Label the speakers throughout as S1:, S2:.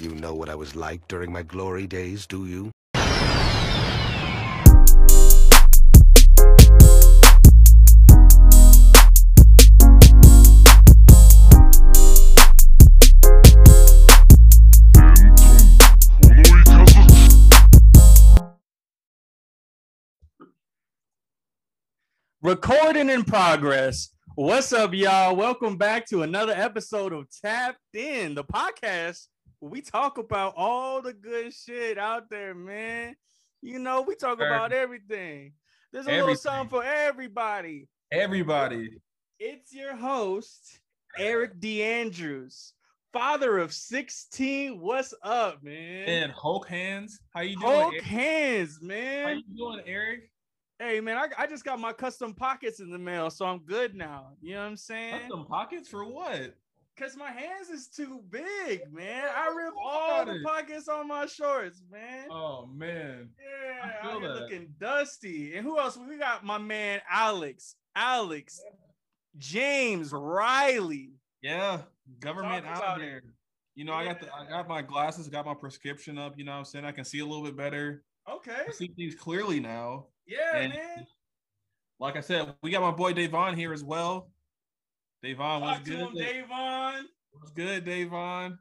S1: You know what I was like during my glory days, do you?
S2: Recording in progress. What's up, y'all? Welcome back to another episode of Tapped In, the podcast we talk about all the good shit out there, man. You know, we talk about everything. There's a little
S3: Everything.
S2: something for everybody.
S3: Everybody.
S2: It's your host, Eric DeAndrews, father of 16. What's up, man?
S3: And Hulk hands. How you doing?
S2: Hulk
S3: Eric?
S2: hands, man.
S3: How you doing, Eric?
S2: Hey, man, I, I just got my custom pockets in the mail, so I'm good now. You know what I'm saying?
S3: Custom pockets for what?
S2: Cause my hands is too big, man. I rip all the pockets on my shorts, man.
S3: Oh man.
S2: yeah, I'm looking dusty. And who else? We got my man Alex, Alex, James Riley.
S3: Yeah. Government
S2: Talk
S3: out
S2: there. it.
S3: You know, I got the I got my glasses, got my prescription up, you know what I'm saying? I can see a little bit better.
S2: Okay.
S3: I see things clearly now.
S2: Yeah,
S3: And-
S2: man.
S3: Like I said, we got my boy Davon here as well. Davon, what's
S2: Talk to
S3: good?
S2: him, Davon.
S3: What's good, Davon?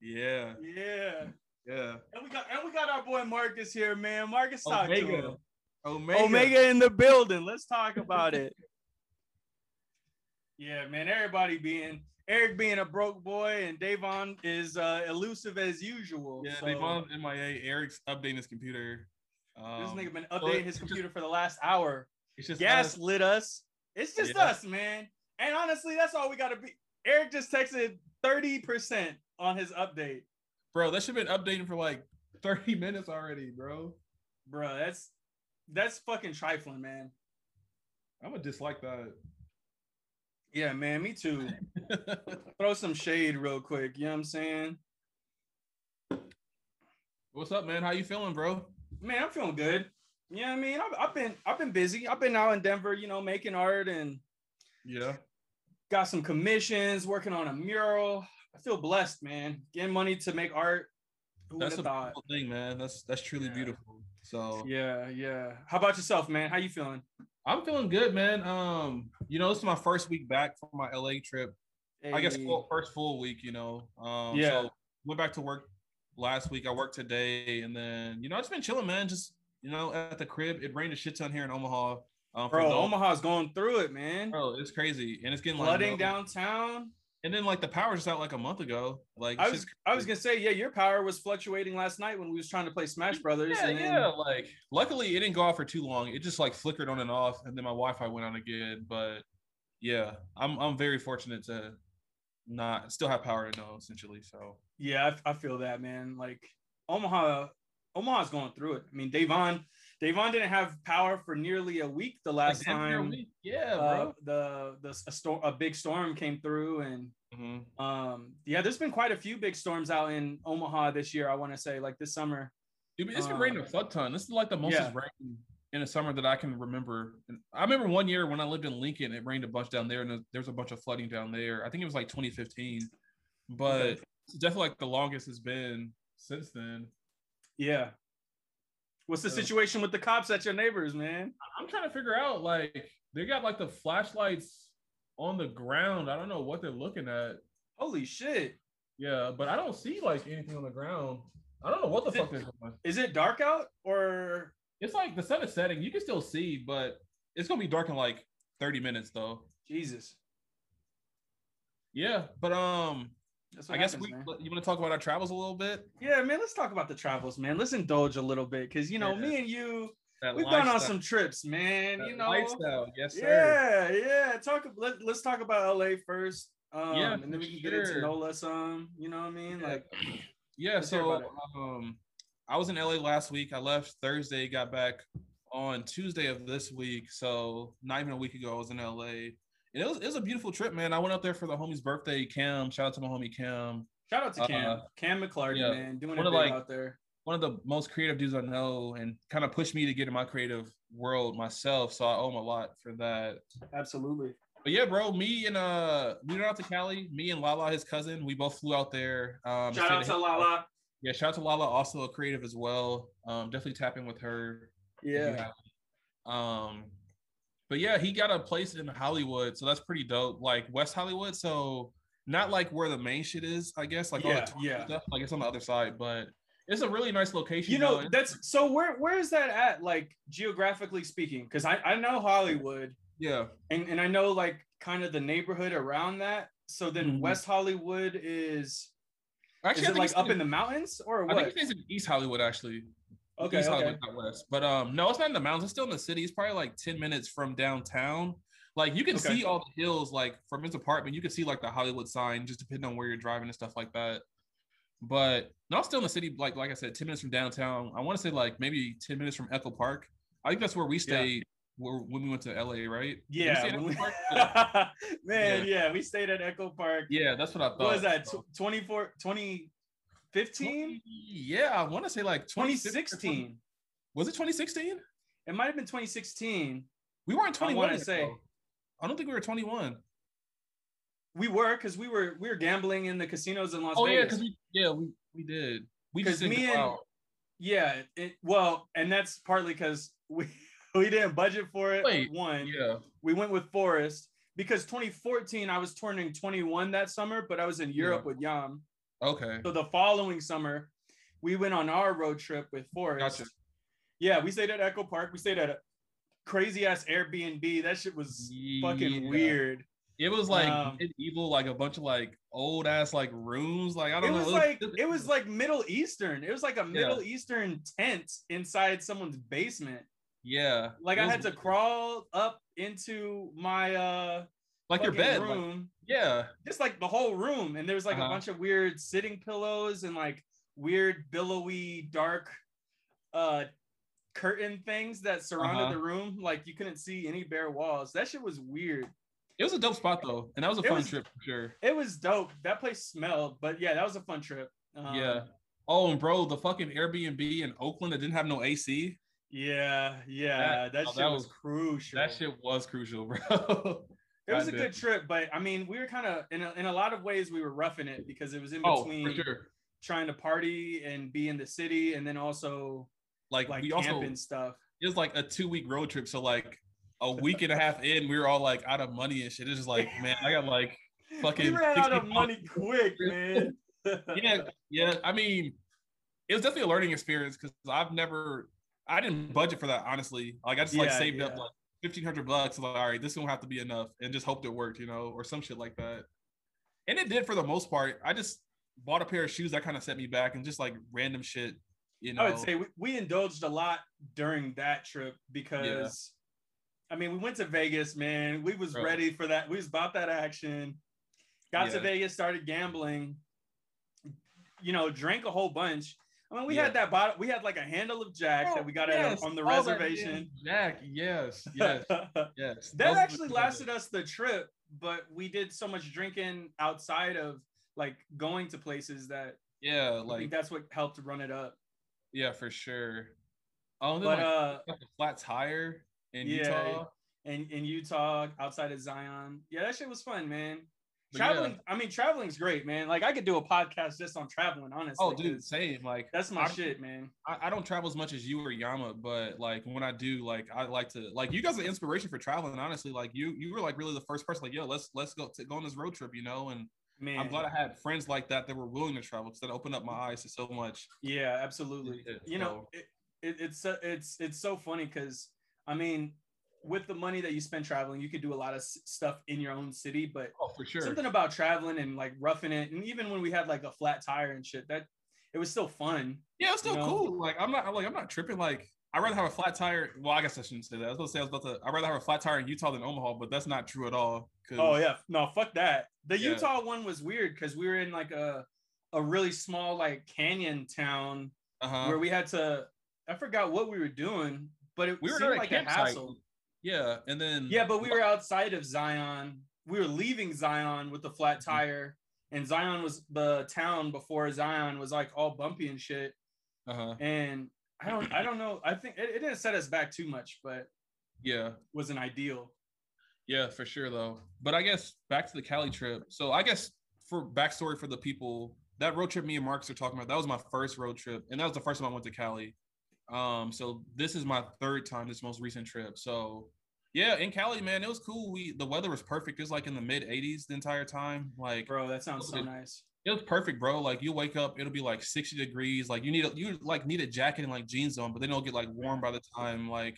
S3: Yeah,
S2: Yeah.
S3: yeah.
S2: And we got and we got our boy Marcus here, man. Marcus talk to him.
S3: Omega.
S2: Omega in the building. Let's talk about it. Yeah, man. Everybody being Eric being a broke boy and Davon is uh, elusive as usual.
S3: Yeah,
S2: so
S3: Davon's MIA. Eric's updating his computer. Um,
S2: This nigga been updating his
S3: just-
S2: computer for the last hour.
S3: It's just
S2: Gas
S3: us.
S2: lit us. It's just
S3: Yeah.
S2: us, man. And honestly, that's all we gotta be. Eric just texted 30% on his update.
S3: bro. That should have been updating for like 30 minutes already, bro.
S2: Bro, that's that's fucking trifling, man.
S3: I'm gonna dislike that.
S2: Yeah, man, me too. Throw some shade real quick. You know what I'm saying?
S3: What's up, man? How you feeling, bro?
S2: Man, I'm feeling good. You know what I mean? I've, I've been I've been busy. I've been out in Denver, you know, making art and
S3: Yeah.
S2: got some commissions, working on a mural. I feel blessed, man. Getting money to make art. Who
S3: That's a
S2: thought?
S3: beautiful thing, man. That's that's truly
S2: Yeah.
S3: beautiful. So
S2: Yeah, yeah. How about yourself, man? How you feeling?
S3: I'm feeling good, man. Um, you know, this is my first week back from my LA trip. I guess
S2: Hey.
S3: full, first full week, you know. Um,
S2: Yeah.
S3: So went back to work last week. I worked today, and then you know, I've just been chilling, man. Just you know, at the crib. It rained a shit ton here in Omaha. Um, for
S2: bro,
S3: those-
S2: Omaha's going through it, man.
S3: Bro, it's crazy, and it's getting like
S2: Flooding downtown.
S3: And then like the power just out like a month ago. Like
S2: I was I was gonna say, yeah, your power was fluctuating last night when we was trying to play Smash Brothers.
S3: yeah,
S2: and then,
S3: yeah. Like luckily it didn't go off for too long. It just like flickered on and off, and then my Wi-Fi went out again. But yeah, I'm I'm very fortunate to not still have power though, essentially. So
S2: Yeah, I, I feel that, man. Like Omaha, Omaha's going through it. I mean, Davon, Davon didn't have power for nearly a week the last
S3: Like, damn near a
S2: time.
S3: yeah,
S2: Uh,
S3: bro.
S2: the the a storm, a big storm came through, and
S3: Mhm.
S2: um, yeah, there's been quite a few big storms out in Omaha this year. I want to say, like this summer.
S3: Dude, it's been
S2: uh,
S3: raining a fuck ton. This is like the most
S2: yeah.
S3: rained in a summer that I can remember. And I remember one year when I lived in Lincoln, it rained a bunch down there, and there- there was a bunch of flooding down there. I think it was like 2015, but
S2: Okay.
S3: definitely like the longest it's been since then.
S2: Yeah. What's the
S3: So-
S2: situation with the cops at your neighbors, man?
S3: I'm trying to figure out like they got like the flashlights on the ground. I don't know what they're looking at.
S2: Holy shit!
S3: Yeah, but I don't see like anything on the ground. I don't know what the
S2: Is
S3: fuck they're doing.
S2: Is it dark out or?
S3: It's like the sun is setting. You can still see, but it's gonna be dark in like 30 minutes though.
S2: Jesus,
S3: Yeah, but um, I guess
S2: happens,
S3: we
S2: man.
S3: you want to talk about our travels a little bit.
S2: Yeah, man. Let's talk about the travels, man. Let's indulge a little bit, cause you know,
S3: Yeah.
S2: me and you,
S3: That
S2: we've gone on some trips, man.
S3: that
S2: You know,
S3: lifestyle. Yes, sir.
S2: yeah, yeah. Talk. Let, let's talk about LA first. Um,
S3: Yeah,
S2: and then we can get into. NOLA some. You know what I mean?
S3: Yeah.
S2: Like,
S3: Yeah, so um, I was in LA last week. I left Thursday, got back on Tuesday of this week. So not even a week ago, I was in LA. And it was it was a beautiful trip, man. I went up there for the homie's birthday. Cam, shout out to my homie Cam.
S2: shout out to Cam,
S3: Uh,
S2: Cam McClarty,
S3: yeah.
S2: man, doing it
S3: like,
S2: out there.
S3: One of the most creative dudes I know, and kind of pushed me to get in my creative world myself. So I owe him a lot for that.
S2: Absolutely.
S3: But yeah, bro, me and uh, we went out to Cali. Me and Lala, his cousin, we both flew out there. Um,
S2: Shout out to Lala.
S3: Yeah, shout out to Lala, also a creative as well. Um, definitely tapping with her.
S2: Yeah.
S3: Um, but yeah, he got a place in Hollywood, so that's pretty dope. Like West Hollywood, so not like where the main shit is, I guess. Like all
S2: Yeah, yeah.
S3: stuff, like it's on the other side, but it's a really nice location.
S2: You know,
S3: though.
S2: that's so where where is that at, like geographically speaking? Because I, I know Hollywood
S3: yeah,
S2: and, and I know like kind of the neighborhood around that. So then
S3: Mhm.
S2: West Hollywood is
S3: actually,
S2: is it like up in the mountains or what?
S3: I think
S2: what?
S3: it stays in East Hollywood actually.
S2: Okay,
S3: East
S2: okay.
S3: Hollywood, not West. But um, no, it's not in the mountains. It's still in the city. It's probably like ten minutes from downtown. Like you can
S2: Okay.
S3: see all the hills, like from his apartment. You can see like the Hollywood sign, just depending on where you're driving and stuff like that. But no, it's still in the city. Like like I said, ten minutes from downtown. I want to say like maybe ten minutes from Echo Park. I think that's where we stayed where, when we went to LA, right?
S2: Yeah, we-
S3: Echo yeah.
S2: man, yeah. we stayed at Echo Park.
S3: Yeah, that's what I thought.
S2: What was that?
S3: So,
S2: Tw 24, 2015?
S3: Yeah, I want to say like
S2: 2016.
S3: Was it 2016?
S2: It might have been 2016.
S3: We weren't 21.
S2: wanna
S3: yet,
S2: say.
S3: though. I don't think we were 21.
S2: We were because we were we were gambling in the casinos in Las
S3: Oh yeah,
S2: Vegas.
S3: because we yeah we we did. We just
S2: me and-
S3: out.
S2: Yeah, it well, and that's partly because we we didn't budget for it.
S3: Wait,
S2: one,
S3: Yeah.
S2: we went with Forrest because 2014 I was turning 21 that summer, but I was in Europe with Yam.
S3: Okay.
S2: So the following summer, we went on our road trip with Forrest.
S3: Gotcha.
S2: Yeah, we stayed at Echo Park. We stayed at a crazy ass Airbnb. That shit was fucking weird.
S3: It was like
S2: Um,
S3: medieval, like a bunch of like old ass like rooms. Like I
S2: It
S3: don't know.
S2: was like it was like Middle Eastern. It was like a Middle Eastern tent inside someone's basement.
S3: yeah.
S2: Like
S3: It
S2: I
S3: was
S2: had to crawl up into my uh
S3: like your bed. like- yeah.
S2: just like the whole room, and there was like a
S3: Uh-huh.
S2: bunch of weird sitting pillows and like weird billowy dark uh curtain things that surrounded
S3: Uh-huh.
S2: the room. Like you couldn't see any bare walls. That shit was weird.
S3: It was a dope spot though, and that was a
S2: It
S3: fun
S2: was-
S3: trip for sure.
S2: It was dope. That place smelled, but yeah, that was a fun trip. Um,
S3: yeah. Oh, and bro, the fucking Airbnb in Oakland that didn't have no AC.
S2: Yeah, yeah, that,
S3: That- oh,
S2: shit
S3: that
S2: was,
S3: was-
S2: crucial.
S3: That shit was crucial, bro.
S2: It was a good trip, but I mean, we were kind of in a, in a lot of ways we were roughing it because it was in
S3: oh,
S2: between
S3: for sure.
S2: trying to party and be in the city, and then also
S3: Like,
S2: like
S3: we
S2: camping
S3: also
S2: stuff.
S3: it was like a two week road trip. So like a week and a half in, we were all like out of money and shit. It's just like, man, I got like
S2: we
S3: fucking
S2: ran out of money quick, man.
S3: yeah, yeah. I mean, it was definitely a learning experience because I've never, I didn't budget for that honestly. Like I just like
S2: Yeah,
S3: saved up like fifteen hundred bucks. Like, all right, this won't have to be enough, and just hoped it worked, you know, or some shit like that. And it did for the most part. I just bought a pair of shoes that kind of set me back, and just like random shit, you know.
S2: I would say we, we indulged a lot during that trip because I mean we went to Vegas, man. We was
S3: Bro.
S2: ready for that. We was about that action. Got to Vegas, started gambling. You know, drank a whole bunch. I mean, we
S3: Yeah.
S2: had that bottle. We had like a handle of Jack that we got at,
S3: Yes,
S2: on the
S3: all that
S2: reservation.
S3: Jack, yes, yes, yes.
S2: that
S3: was
S2: actually lasted us the trip, but we did so much drinking outside of like going to places that
S3: Yeah,
S2: I think
S3: like
S2: that's what helped run it up.
S3: yeah, for sure. Oh, and then
S2: But
S3: like,
S2: uh,
S3: like a flat tire in
S2: Yeah,
S3: Utah.
S2: in in Utah, outside of Zion. Yeah, that shit was fun, man. Traveling, I mean, traveling's great, man. Like I could do a podcast just on traveling, honestly.
S3: Oh, dude, same. Like
S2: that's my
S3: I'm-
S2: shit, man.
S3: I, I don't travel as much as you or Yama, but like when I do, like I like to like you guys are inspiration for traveling. Honestly, like you you were like really the first person like yo let's let's go to go on this road trip, you know. And
S2: Man,
S3: I'm glad I had friends like that that were willing to travel because that opened up my mm-hmm. eyes to so much.
S2: yeah, absolutely.
S3: Yeah,
S2: you know, it, it, it's so- it's it's so funny because I mean, with the money that you spend traveling, you could do a lot of s- stuff in your own city, but
S3: Oh, for sure.
S2: something about traveling and like roughing it, and even when we had like a flat tire and shit, that it was still fun.
S3: Yeah, it's still
S2: you know?
S3: cool. Like I'm not I'm like I'm not tripping. Like I'd rather have a flat tire. Well, I guess I shouldn't say that. I was about to say I was about to. I'd rather have a flat tire in Utah than Omaha, but that's not true at all.
S2: Oh yeah, no, fuck that. The
S3: Yeah.
S2: Utah one was weird because we were in like a a really small like canyon town
S3: Uh-huh.
S2: where we had to. I forgot what we were doing, but it
S3: we were
S2: seemed like a hassle.
S3: Yeah, and then
S2: Yeah, but we were outside of Zion. We were leaving Zion with the flat
S3: Mhm.
S2: tire, and Zion was the town before Zion was like all bumpy and shit.
S3: Uh-huh.
S2: And I don't, I don't know. I think it, it didn't set us back too much, but
S3: Yeah.
S2: wasn't ideal.
S3: Yeah, for sure though. But I guess back to the Cali trip. So I guess for backstory for the people, that road trip me and Marcus are talking about, that was my first road trip. And that was the first time I went to Cali. Um, so this is my third time, this most recent trip. So yeah, in Cali, man, it was cool. We the weather was perfect. It was like in the mid 80s the entire time. Like
S2: Bro, that sounds so nice.
S3: It was perfect, bro. Like you wake up, it'll be like 60 degrees. Like you need a, you like need a jacket and like jeans on, but then it'll get like warm by the time like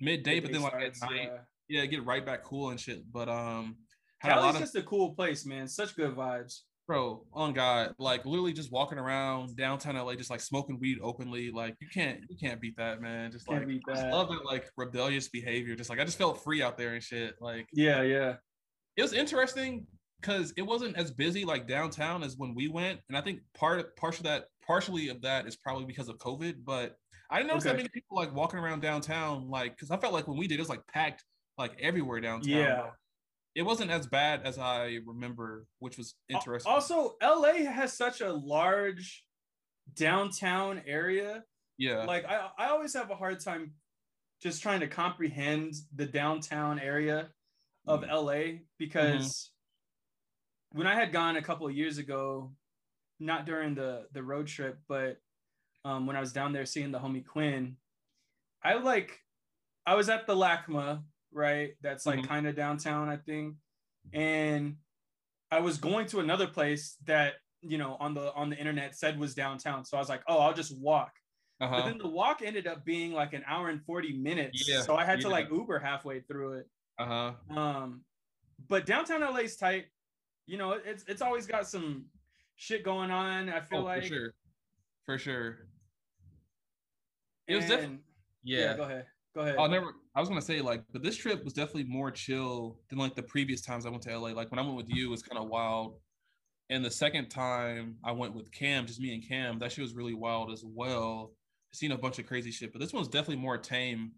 S3: midday. But then like at night, yeah. yeah, get right back cool and shit. But um,
S2: Cali's just a cool place, man. Such good vibes
S3: bro on god like literally just walking around downtown la just like smoking weed openly like you can't you can't beat that man just can't like I just love it like rebellious behavior just like i just felt free out there and shit like
S2: yeah yeah.
S3: It was interesting because it wasn't as busy like downtown as when we went and i think part partial that partially of that is probably because of covid but i didn't notice okay. that many people like walking around downtown like because i felt like when we did it was like packed like everywhere downtown.
S2: Yeah
S3: it wasn't as bad as I remember, which was interesting.
S2: Also, LA has such a large downtown area.
S3: Yeah.
S2: Like I, I always have a hard time just trying to comprehend the downtown area of mm. LA because mm-hmm. when I had gone a couple of years ago, not during the the road trip, but um, when I was down there seeing the homie Quinn, I like I was at the LACMA right? That's like mm-hmm. kind of downtown, I think. And I was going to another place that you know on the on the internet said was downtown. So I was like, oh, I'll just walk. Uh-huh. But then the walk ended up being like an hour and 40 minutes. Yeah. So I had yeah. to like Uber halfway through it.
S3: Uh-huh.
S2: Um, but downtown LA's tight. You know, it's it's always got some shit going on. I feel oh, like
S3: for sure. For sure.
S2: It was different. Yeah. yeah. Go ahead. Go ahead.
S3: I'll never. I was gonna say like, but this trip was definitely more chill than like the previous times I went to LA. Like when I went with you, it was kind of wild, and the second time I went with Cam, just me and Cam, that shit was really wild as well. Seen a bunch of crazy shit, but this one's definitely more tame.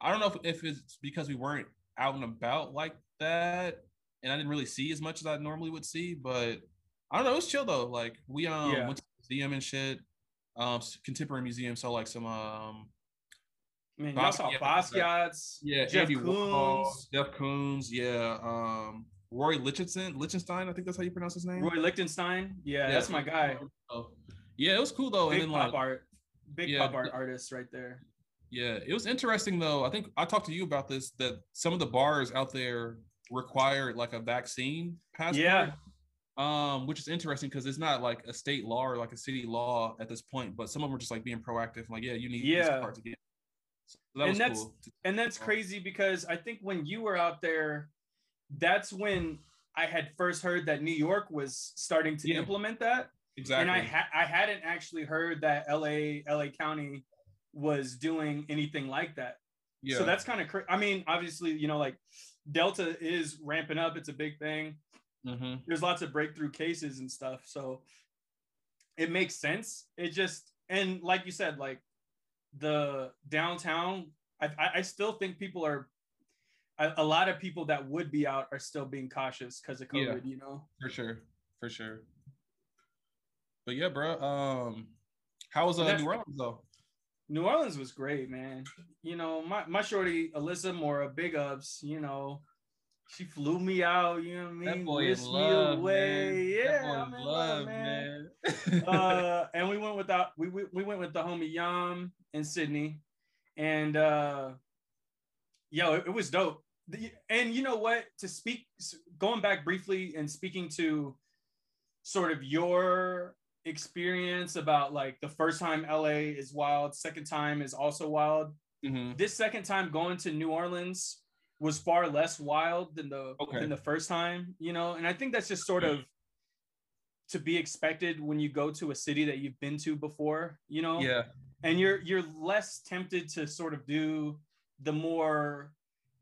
S3: I don't know if, if it's because we weren't out and about like that, and I didn't really see as much as I normally would see. But I don't know, it was chill though. Like we um yeah. went to the museum and shit, um contemporary museum, so like some um
S2: Man, y'all saw Basquiat's,
S3: yeah,
S2: Jeff Andy Koons,
S3: Jeff Koons, yeah, um, Roy Lichtenstein, Lichtenstein, I think that's how you pronounce his name.
S2: Roy Lichtenstein, yeah, yeah that's my guy.
S3: Yeah, it was cool though.
S2: Big
S3: and
S2: then, pop like, art, big yeah, pop art artist right there.
S3: Yeah, it was interesting though. I think I talked to you about this that some of the bars out there require like a vaccine passport.
S2: Yeah.
S3: Um, which is interesting because it's not like a state law or like a city law at this point, but some of them are just like being proactive, like, yeah, you need
S2: yeah.
S3: this part to get
S2: so that and that's cool. and that's crazy because I think when you were out there, that's when I had first heard that New York was starting to yeah. implement that.
S3: Exactly.
S2: And I ha- I hadn't actually heard that LA LA County was doing anything like that. Yeah. So that's kind of crazy. I mean, obviously, you know, like Delta is ramping up. It's a big thing.
S3: Mm-hmm.
S2: There's lots of breakthrough cases and stuff. So it makes sense. It just and like you said, like the downtown, I, I still think people are a, lot of people that would be out are still being cautious because of COVID. Yeah, you know,
S3: for sure, for sure. But yeah, bro. Um, how was uh, New Orleans though?
S2: New Orleans was great, man. You know, my my shorty Alyssa Mora, big ups. You know, she flew me out. You know what I mean?
S3: That boy Whisked love, away. Man.
S2: Yeah, I'm in love, man. man. uh, and we went with that. We, we we went with the homie Yam in Sydney, and uh, yo, it, it was dope. And you know what? To speak, going back briefly and speaking to sort of your experience about like the first time LA is wild, second time is also wild.
S3: Mm-hmm.
S2: This second time going to New Orleans was far less wild than the okay. than the first time, you know. And I think that's just sort of to be expected when you go to a city that you've been to before, you know.
S3: Yeah.
S2: And you're you're less tempted to sort of do the more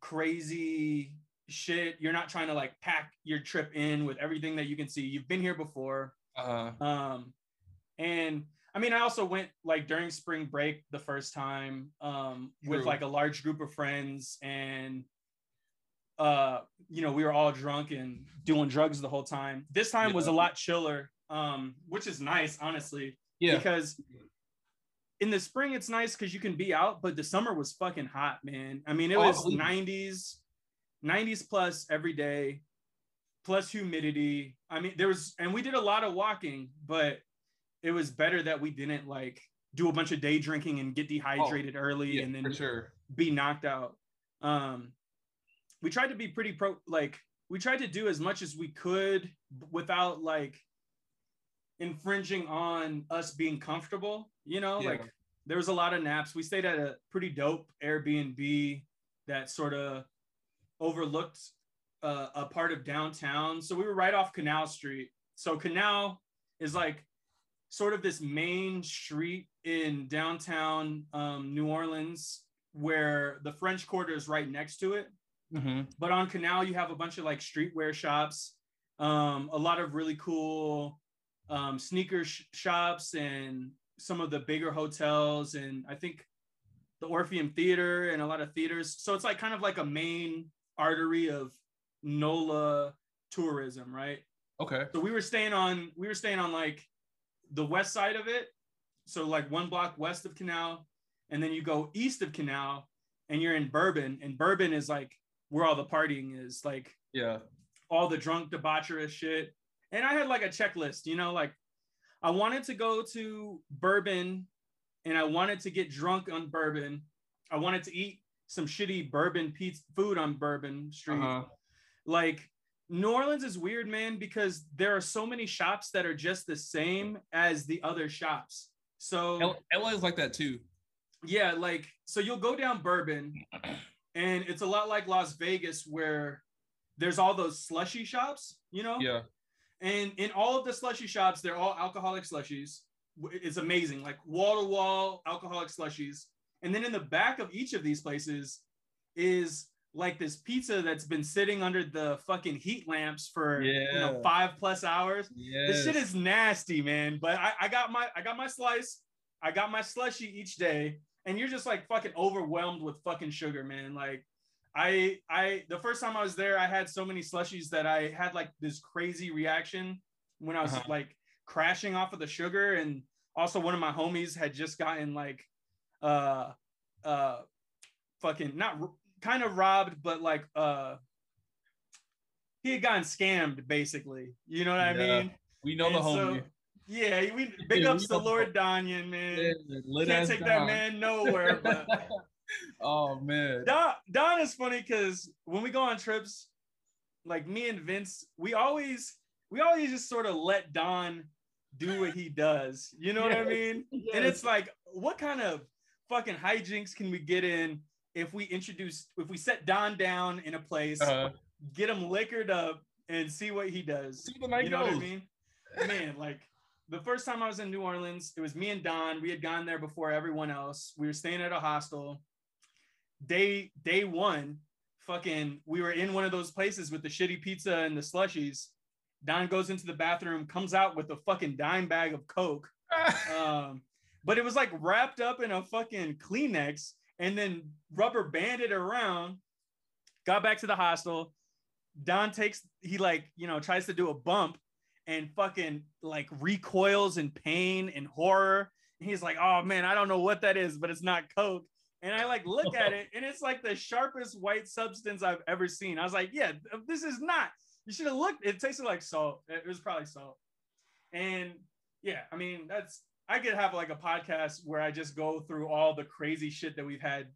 S2: crazy shit. You're not trying to like pack your trip in with everything that you can see. You've been here before.
S3: Uh-huh.
S2: Um, and I mean, I also went like during spring break the first time um, with like a large group of friends, and uh, you know, we were all drunk and doing drugs the whole time. This time yeah. was a lot chiller, um, which is nice, honestly.
S3: Yeah.
S2: Because in the spring it's nice because you can be out, but the summer was fucking hot, man. I mean, it was oh, 90s, 90s plus every day, plus humidity. I mean, there was, and we did a lot of walking, but it was better that we didn't like do a bunch of day drinking and get dehydrated early
S3: Oh, Yeah,
S2: and then
S3: sure.
S2: be knocked out. Um, we tried to be pretty pro, like we tried to do as much as we could without like infringing on us being comfortable. You know,
S3: Yeah.
S2: like there was a lot of naps. We stayed at a pretty dope Airbnb that sort of overlooked uh, a part of downtown. So we were right off Canal Street. So Canal is like sort of this main street in downtown um, New Orleans where the French Quarter is right next to it.
S3: Mhm.
S2: But on Canal, you have a bunch of like streetwear shops, um, a lot of really cool um, sneaker sh- shops, and some of the bigger hotels, and I think the Orpheum Theater and a lot of theaters. So it's like kind of like a main artery of NOLA tourism, right?
S3: Okay.
S2: So we were staying on we were staying on like the west side of it. So like one block west of Canal, and then you go east of Canal and you're in Bourbon. And Bourbon is like where all the partying is, like
S3: Yeah.
S2: all the drunk debaucherous shit. And I had like a checklist, you know, like I wanted to go to Bourbon and I wanted to get drunk on Bourbon. I wanted to eat some shitty bourbon pizza food on Bourbon Street
S3: Uh-huh.
S2: like New Orleans is weird, man, because there are so many shops that are just the same as the other shops. So
S3: L- LA is like that too.
S2: yeah, like so you'll go down Bourbon, and it's a lot like Las Vegas where there's all those slushy shops, you know.
S3: Yeah.
S2: And in all of the slushy shops, they're all alcoholic slushies. It's amazing, like wall to wall alcoholic slushies. And then in the back of each of these places is like this pizza that's been sitting under the fucking heat lamps for you know five plus hours.
S3: Yeah.
S2: This shit is nasty, man. But I, I got my I got my slice. I got my slushy each day, and you're just like fucking overwhelmed with fucking sugar, man. Like I I the first time I was there, I had so many slushies that I had like this crazy reaction when I was
S3: Uh-huh.
S2: like crashing off of the sugar, and also one of my homies had just gotten like uh uh fucking not kind of robbed, but like uh he had gotten scammed basically. You know what I mean?
S3: we know the
S2: And so-
S3: homie.
S2: Yeah, we big
S3: Yeah,
S2: ups to Lord Donyon, man.
S3: Yeah,
S2: Can't take that man nowhere. But
S3: oh man.
S2: Don, Don is funny because when we go on trips, like me and Vince, we always we always just sort of let Don do what he does. You know what I
S3: Yes.
S2: mean? And it's like, what kind of fucking hijinks can we get in if we introduce if we set Don down in a place,
S3: uh,
S2: get him liquored up, and see what he does?
S3: see the night
S2: you know
S3: goes.
S2: what I mean? Man, like the first time I was in New Orleans, it was me and Don. We had gone there before everyone else. We were staying at a hostel. Day day one, fucking, we were in one of those places with the shitty pizza and the slushies. Don goes into the bathroom, comes out with a fucking dime bag of Coke. Um, but it was like wrapped up in a fucking Kleenex and then rubber banded around. Got back to the hostel. Don takes, he like, you know, tries to do a bump and fucking like recoils in pain and horror. And he's like, oh man, I don't know what that is, but it's not Coke. And I like look at it and it's like the sharpest white substance I've ever seen. I was like, yeah, this is not. You should have looked. It tasted like salt. It was probably salt. And yeah, I mean, that's I could have like a podcast where I just go through all the crazy shit that we've had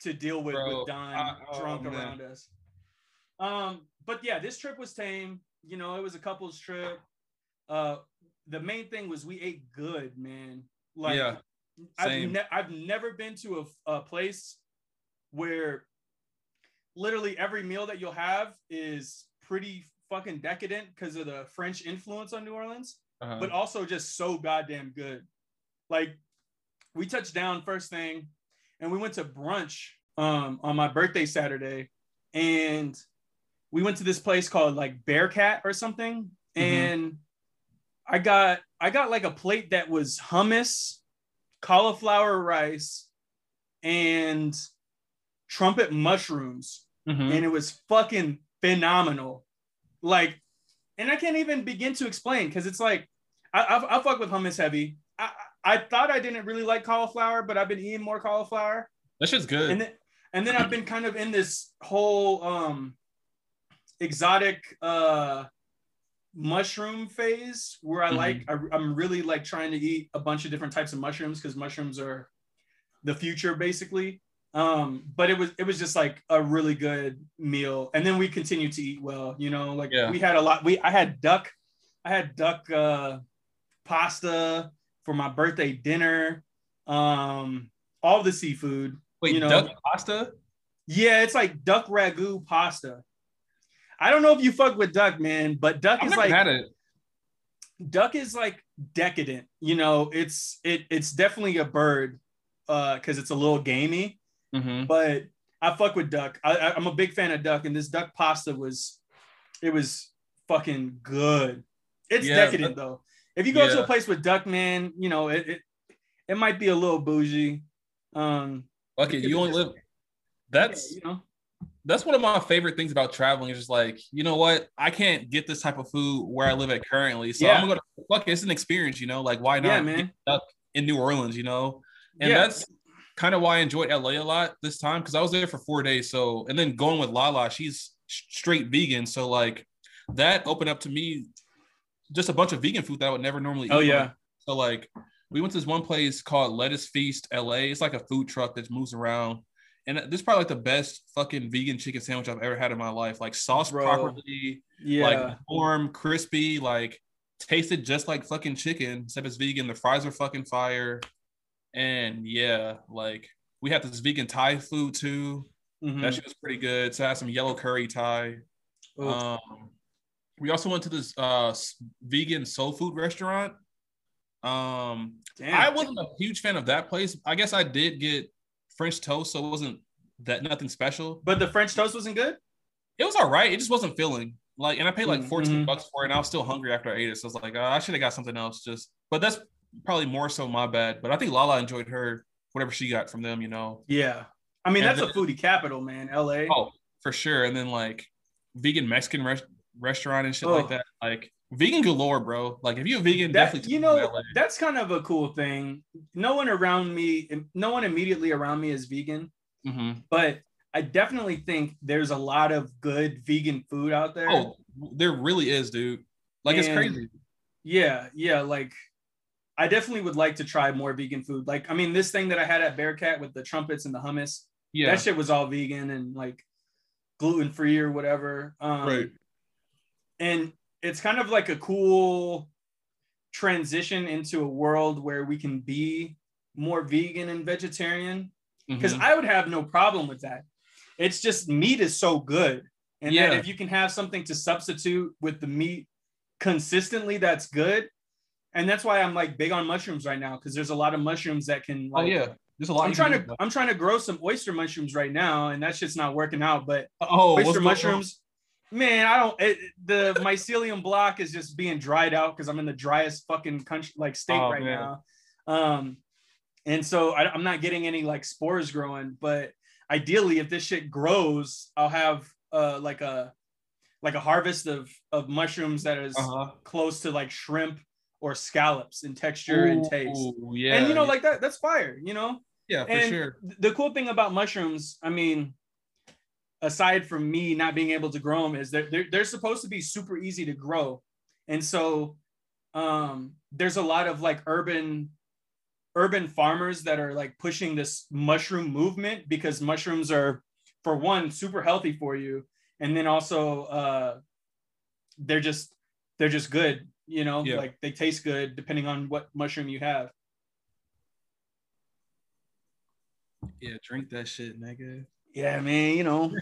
S2: to deal with
S3: Bro,
S2: with Don
S3: I- oh,
S2: drunk
S3: man.
S2: around us. Um, but yeah, this trip was tame. You know, it was a couple's trip. Uh, the main thing was we ate good, man. Like,
S3: Yeah,
S2: I've, ne- I've never been to a, a place where literally every meal that you'll have is pretty fucking decadent because of the French influence on New Orleans
S3: uh-huh.
S2: but also just so goddamn good. Like we touched down first thing and we went to brunch um on my birthday Saturday and we went to this place called like Bearcat or something
S3: Mhm.
S2: and I got I got like a plate that was hummus, cauliflower rice and trumpet mushrooms
S3: Mhm.
S2: and it was fucking phenomenal. Like, and I can't even begin to explain because it's like I, I I fuck with hummus heavy. I I I thought I didn't really like cauliflower, but I've been eating more cauliflower,
S3: that shit's good.
S2: and then and then I've been kind of in this whole um exotic uh mushroom phase where I
S3: Mhm.
S2: like I, I'm really like trying to eat a bunch of different types of mushrooms because mushrooms are the future basically. Um, but it was it was just like a really good meal, and then we continued to eat well. You know, like
S3: Yeah.
S2: we had a lot. We I had duck, I had duck uh, pasta for my birthday dinner. Um, all the seafood.
S3: Wait,
S2: you know,
S3: duck pasta?
S2: yeah, it's like duck ragu pasta. I don't know if you fuck with duck, man, but duck
S3: I've
S2: is like
S3: had it.
S2: duck is like decadent. You know, it's it it's definitely a bird uh because it's a little gamey,
S3: Mhm.
S2: but I fuck with duck. I, I'm a big fan of duck, and this duck pasta was it was fucking good. It's
S3: Yeah,
S2: decadent though. If you go to a place with duck, man, you know it it, it might be a little bougie. Um,
S3: Fuck it, you only live. That's
S2: you know,
S3: that's one of my favorite things about traveling. Is just like, you know what? I can't get this type of food where I live at currently. So
S2: Yeah.
S3: I'm gonna go fuck it, it's an experience, you know? Like why not
S2: yeah,
S3: get
S2: man.
S3: in New Orleans, you know? And
S2: Yeah.
S3: that's kind of why I enjoyed LA a lot this time because I was there for four days. So and then going with Lala, she's straight vegan. So like that opened up to me just a bunch of vegan food that I would never normally
S2: Oh
S3: eat.
S2: yeah,
S3: So like we went to this one place called Lettuce Feast LA. It's like a food truck that moves around. And this is probably like the best fucking vegan chicken sandwich I've ever had in my life. Like sauce
S2: Bro.
S3: properly,
S2: yeah.
S3: like warm, crispy, like tasted just like fucking chicken, except it's vegan. The fries are fucking fire. And yeah, like we had this vegan Thai food too.
S2: Mhm.
S3: That shit was pretty good. So I had some yellow curry Thai. Um, we also went to this uh vegan soul food restaurant. Um,
S2: damn.
S3: I wasn't a huge fan of that place. I guess I did get French toast, so it wasn't that nothing special.
S2: but the French toast wasn't good.
S3: It was all right. It just wasn't filling. Like, and I paid like 14
S2: Mhm.
S3: bucks for it, and I was still hungry after I ate it. So I was like, uh, I should have got something else. Just, but that's probably more so my bad. But I think Lala enjoyed her whatever she got from them. You know,
S2: Yeah, I mean
S3: And
S2: that's a foodie capital, man. L.A.
S3: oh for sure. And then like vegan Mexican res- restaurant and shit
S2: Oh.
S3: like that. Like vegan galore, bro. Like if you're a vegan,
S2: that,
S3: definitely
S2: you
S3: take it to
S2: know that's kind of a cool thing. No one around me, no one immediately around me is vegan,
S3: Mhm.
S2: but I definitely think there's a lot of good vegan food out there.
S3: Oh, there really is, dude. Like it's crazy.
S2: Yeah, yeah, like I definitely would like to try more vegan food. Like, I mean, this thing that I had at Bearcat with the trumpets and the hummus,
S3: Yeah.
S2: that shit was all vegan and like gluten free or whatever. Um,
S3: Right.
S2: And it's kind of like a cool transition into a world where we can be more vegan and vegetarian because
S3: Mhm.
S2: I would have no problem with that. It's just meat is so good. And
S3: Yeah.
S2: if you can have something to substitute with the meat consistently, that's good. And that's why I'm like big on mushrooms right now because there's a lot of mushrooms that can
S3: oh yeah. There's a lot.
S2: I'm trying to. I'm trying to grow some oyster mushrooms right now, and that's just not working out. But
S3: Oh, what's
S2: oyster mushrooms, man, I don't. It, the mycelium block is just being dried out because I'm in the driest fucking country, like state
S3: Oh,
S2: right
S3: man.
S2: now. Um, and so I, I'm not getting any like spores growing. But ideally, if this shit grows, I'll have uh like a like a harvest of of mushrooms that is
S3: Uh-huh.
S2: close to like shrimp or scallops in texture and taste.
S3: Ooh, Yeah.
S2: and you know,
S3: yeah.
S2: like that, that's fire. You know,
S3: yeah, for
S2: and
S3: sure.
S2: th- the cool thing about mushrooms, I mean, aside from me not being able to grow them, is that they're, they're supposed to be super easy to grow. And so um, there's a lot of like urban urban farmers that are like pushing this mushroom movement because mushrooms are for one super healthy for you and then also uh they're just they're just good you know
S3: Yeah.
S2: like they taste good depending on what mushroom you have
S3: Yeah, drink that shit, nigga.
S2: Yeah, man, you know,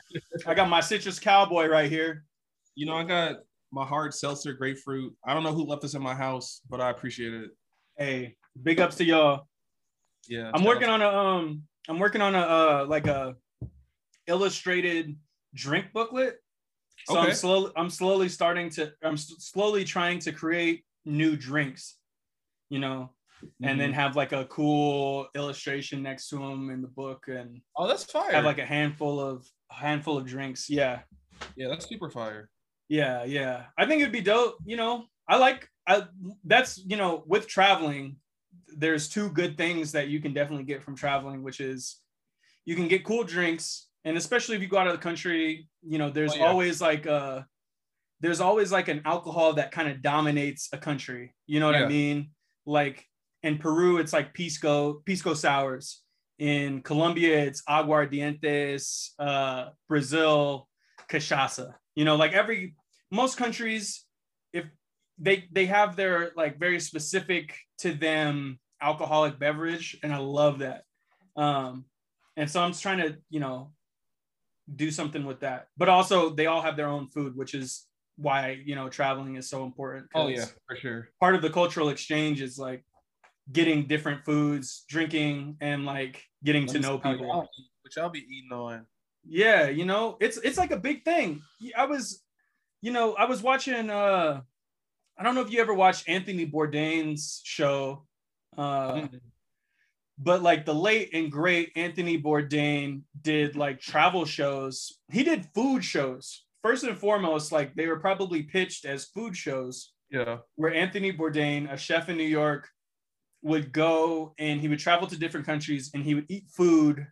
S2: I got my citrus cowboy right here.
S3: You know, I got my hard seltzer grapefruit. I don't know who left this in my house, but I appreciate it.
S2: Hey, big ups to y'all.
S3: Yeah.
S2: I'm working on a um I'm working on a uh like a illustrated drink booklet. So
S3: Okay.
S2: I'm slowly I'm slowly starting to I'm s- slowly trying to create new drinks, you know, and then
S3: Mhm.
S2: have like a cool illustration next to them in the book and
S3: Oh, that's fire.
S2: have like a handful of a handful of drinks. Yeah.
S3: yeah, that's super fire.
S2: Yeah, yeah. I think it'd be dope. You know, I like I that's you know, with traveling, there's two good things that you can definitely get from traveling, which is you can get cool drinks, and especially if you go out of the country, you know, there's
S3: Oh, yeah.
S2: always like uh there's always like an alcohol that kind of dominates a country. You know what
S3: Yeah.
S2: I mean? Like in Peru, it's like pisco, pisco sours. In Colombia, it's aguardientes. Uh, Brazil, cachaça. You know, like every most countries, if they they have their like very specific to them alcoholic beverage, and I love that. Um, and so I'm just trying to, you know, do something with that. But also, they all have their own food, which is why you know traveling is so important.
S3: Oh yeah, for sure.
S2: part of the cultural exchange is like getting different foods, drinking, and like getting to know people.
S3: Which I'll be eating on.
S2: Yeah, you know, it's it's like a big thing. I was, you know, I was watching. uh I don't know if you ever watched Anthony Bourdain's show, uh, but like the late and great Anthony Bourdain did like travel shows. He did food shows. First and foremost, like they were probably pitched as food shows
S3: Yeah.
S2: where Anthony Bourdain, a chef in New York, would go and he would travel to different countries and he would eat food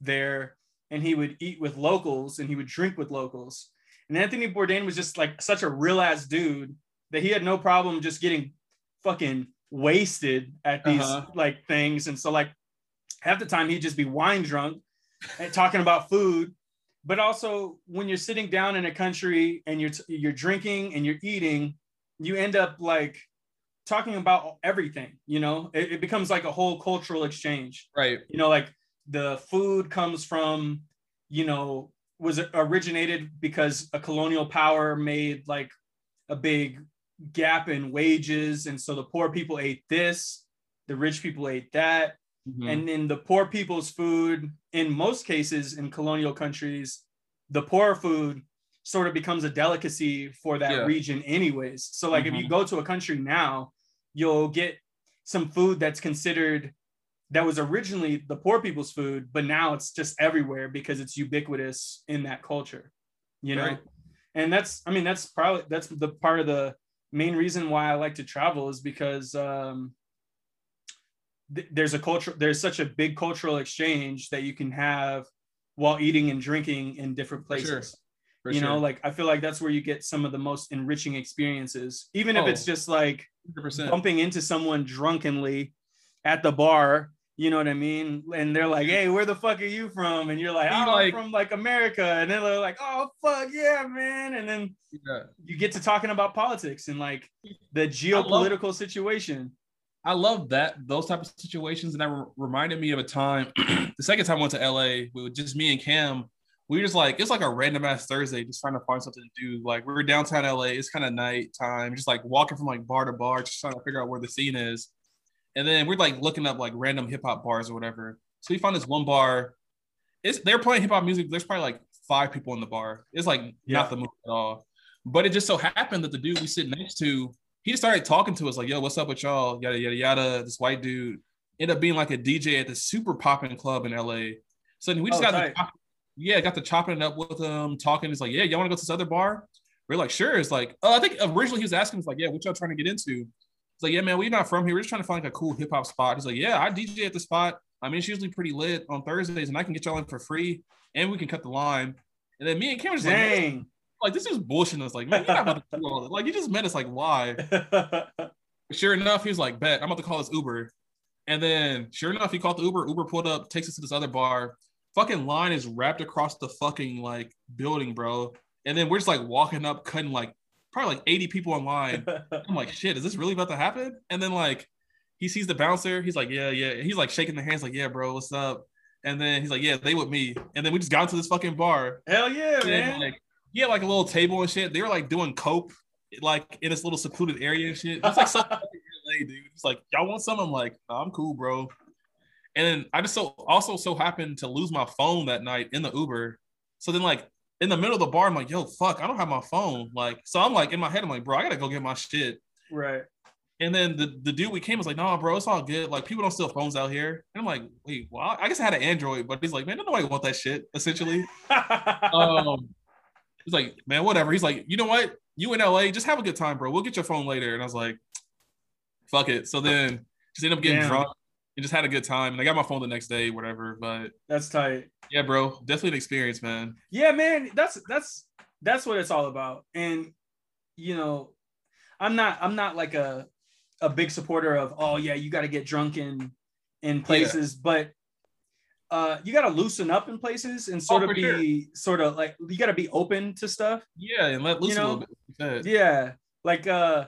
S2: there and he would eat with locals and he would drink with locals. And Anthony Bourdain was just like such a real ass dude that he had no problem just getting fucking wasted at these
S3: Uh-huh.
S2: like things. And so like half the time he'd just be wine drunk and talking about food. But also when you're sitting down in a country and you're you're drinking and you're eating, you end up like talking about everything you know it, it becomes like a whole cultural exchange
S3: Right.
S2: you know like the food comes from you know was originated because a colonial power made like a big gap in wages and so the poor people ate this the rich people ate that
S3: Mhm.
S2: and then the poor people's food in most cases in colonial countries the poor food sort of becomes a delicacy for that
S3: Yeah.
S2: region anyways so like if you go to a country now you'll get some food that's considered that was originally the poor people's food but now it's just everywhere because it's ubiquitous in that culture you know
S3: Right.
S2: and that's i mean that's probably that's the part of the main reason why i like to travel is because um th- there's a culture there's such a big cultural exchange that you can have while eating and drinking in different
S3: places. sure. For
S2: you know like i feel like that's where you get some of the most enriching experiences even if
S3: Oh.
S2: it's just like
S3: 100%.
S2: bumping into someone drunkenly at the bar you know what i mean and they're like hey where the fuck are you from and you're like oh,
S3: like-
S2: i'm from like america and then they're like oh fuck yeah man and then
S3: Yeah.
S2: you get to talking about politics and like the geopolitical situation
S3: I love that those type of situations, and that re- reminded me of a time. the second time I went to LA, we were just me and Cam. We were just like it's like a random ass Thursday, just trying to find something to do. Like we are downtown LA, it's kind of night time, just like walking from like bar to bar, just trying to figure out where the scene is. And then we're like looking up like random hip hop bars or whatever. So we found this one bar. It's they're playing hip hop music. There's probably like five people in the bar. It's like
S2: Yeah.
S3: not the mood at all. But it just so happened that the dude we sit next to he just started talking to us like, "Yo, what's up with y'all?" Yada yada yada. This white dude ended up being like a DJ at the super popping club in LA. So we just
S2: Oh,
S3: got
S2: tight.
S3: Yeah, got to chopping it up with him, talking. He's like, "Yeah, y'all want to go to this other bar?" We're like, "Sure." It's like, oh, I think originally he was asking us like, "Yeah, what y'all trying to get into?" It's like, "Yeah, man, we're not from here. We're just trying to find like a cool hip hop spot." He's like, "Yeah, I DJ at the spot. I mean, it's usually pretty lit on Thursdays, and I can get y'all in for free, and we can cut the line." And then me and Cameron just like,
S2: dang
S3: like this is bullshitting us. Like, man, you're not about to do all that. Like, you just met us. Like, why? Sure enough, he was like, bet, I'm about to call this Uber. And then sure enough, he called the Uber. Uber pulled up, takes us to this other bar. Fucking line is wrapped across the fucking like building, bro. And then we're just like walking up, cutting like probably like 80 people in line. I'm like, shit, is this really about to happen? And then like he sees the bouncer, he's like, yeah, yeah. He's like shaking the hands, like, yeah, bro, what's up? And then he's like, yeah, they with me. And then we just got into this fucking bar.
S2: hell yeah man
S3: like, he had like a little table and shit. They were like doing cope, like in this little secluded area and shit. It's like so LA, dude. It's like, y'all want some? I'm like, nah, I'm cool, bro. And then I just so also so happened to lose my phone that night in the Uber. So then like in the middle of the bar, I'm like, yo, fuck, I don't have my phone. Like, so I'm like in my head, I'm like, bro, I gotta go get my shit.
S2: right
S3: And then the, the dude we came was like, no, bro, it's all good. Like people don't steal phones out here. And I'm like, wait, well, I guess I had an Android, but he's like, man, nobody want that shit, essentially um, he's like, man, whatever. He's like, you know what? You in LA, just have a good time, bro. We'll get your phone later. And I was like, fuck it. So then just end up getting
S2: Damn.
S3: drunk. And just had a good time. And I got my phone the next day, whatever. But
S2: That's tight.
S3: yeah, bro, definitely an experience, man.
S2: Yeah, man, that's that's that's what it's all about. And you know, I'm not I'm not like a a big supporter of oh yeah, you got to get drunk in in places, but uh you got to loosen up in places and sort
S3: Oh,
S2: of be
S3: sure.
S2: sort of like you got to be open to stuff.
S3: Yeah, and let loose
S2: You
S3: a little
S2: know,
S3: bit. like.
S2: Yeah, like uh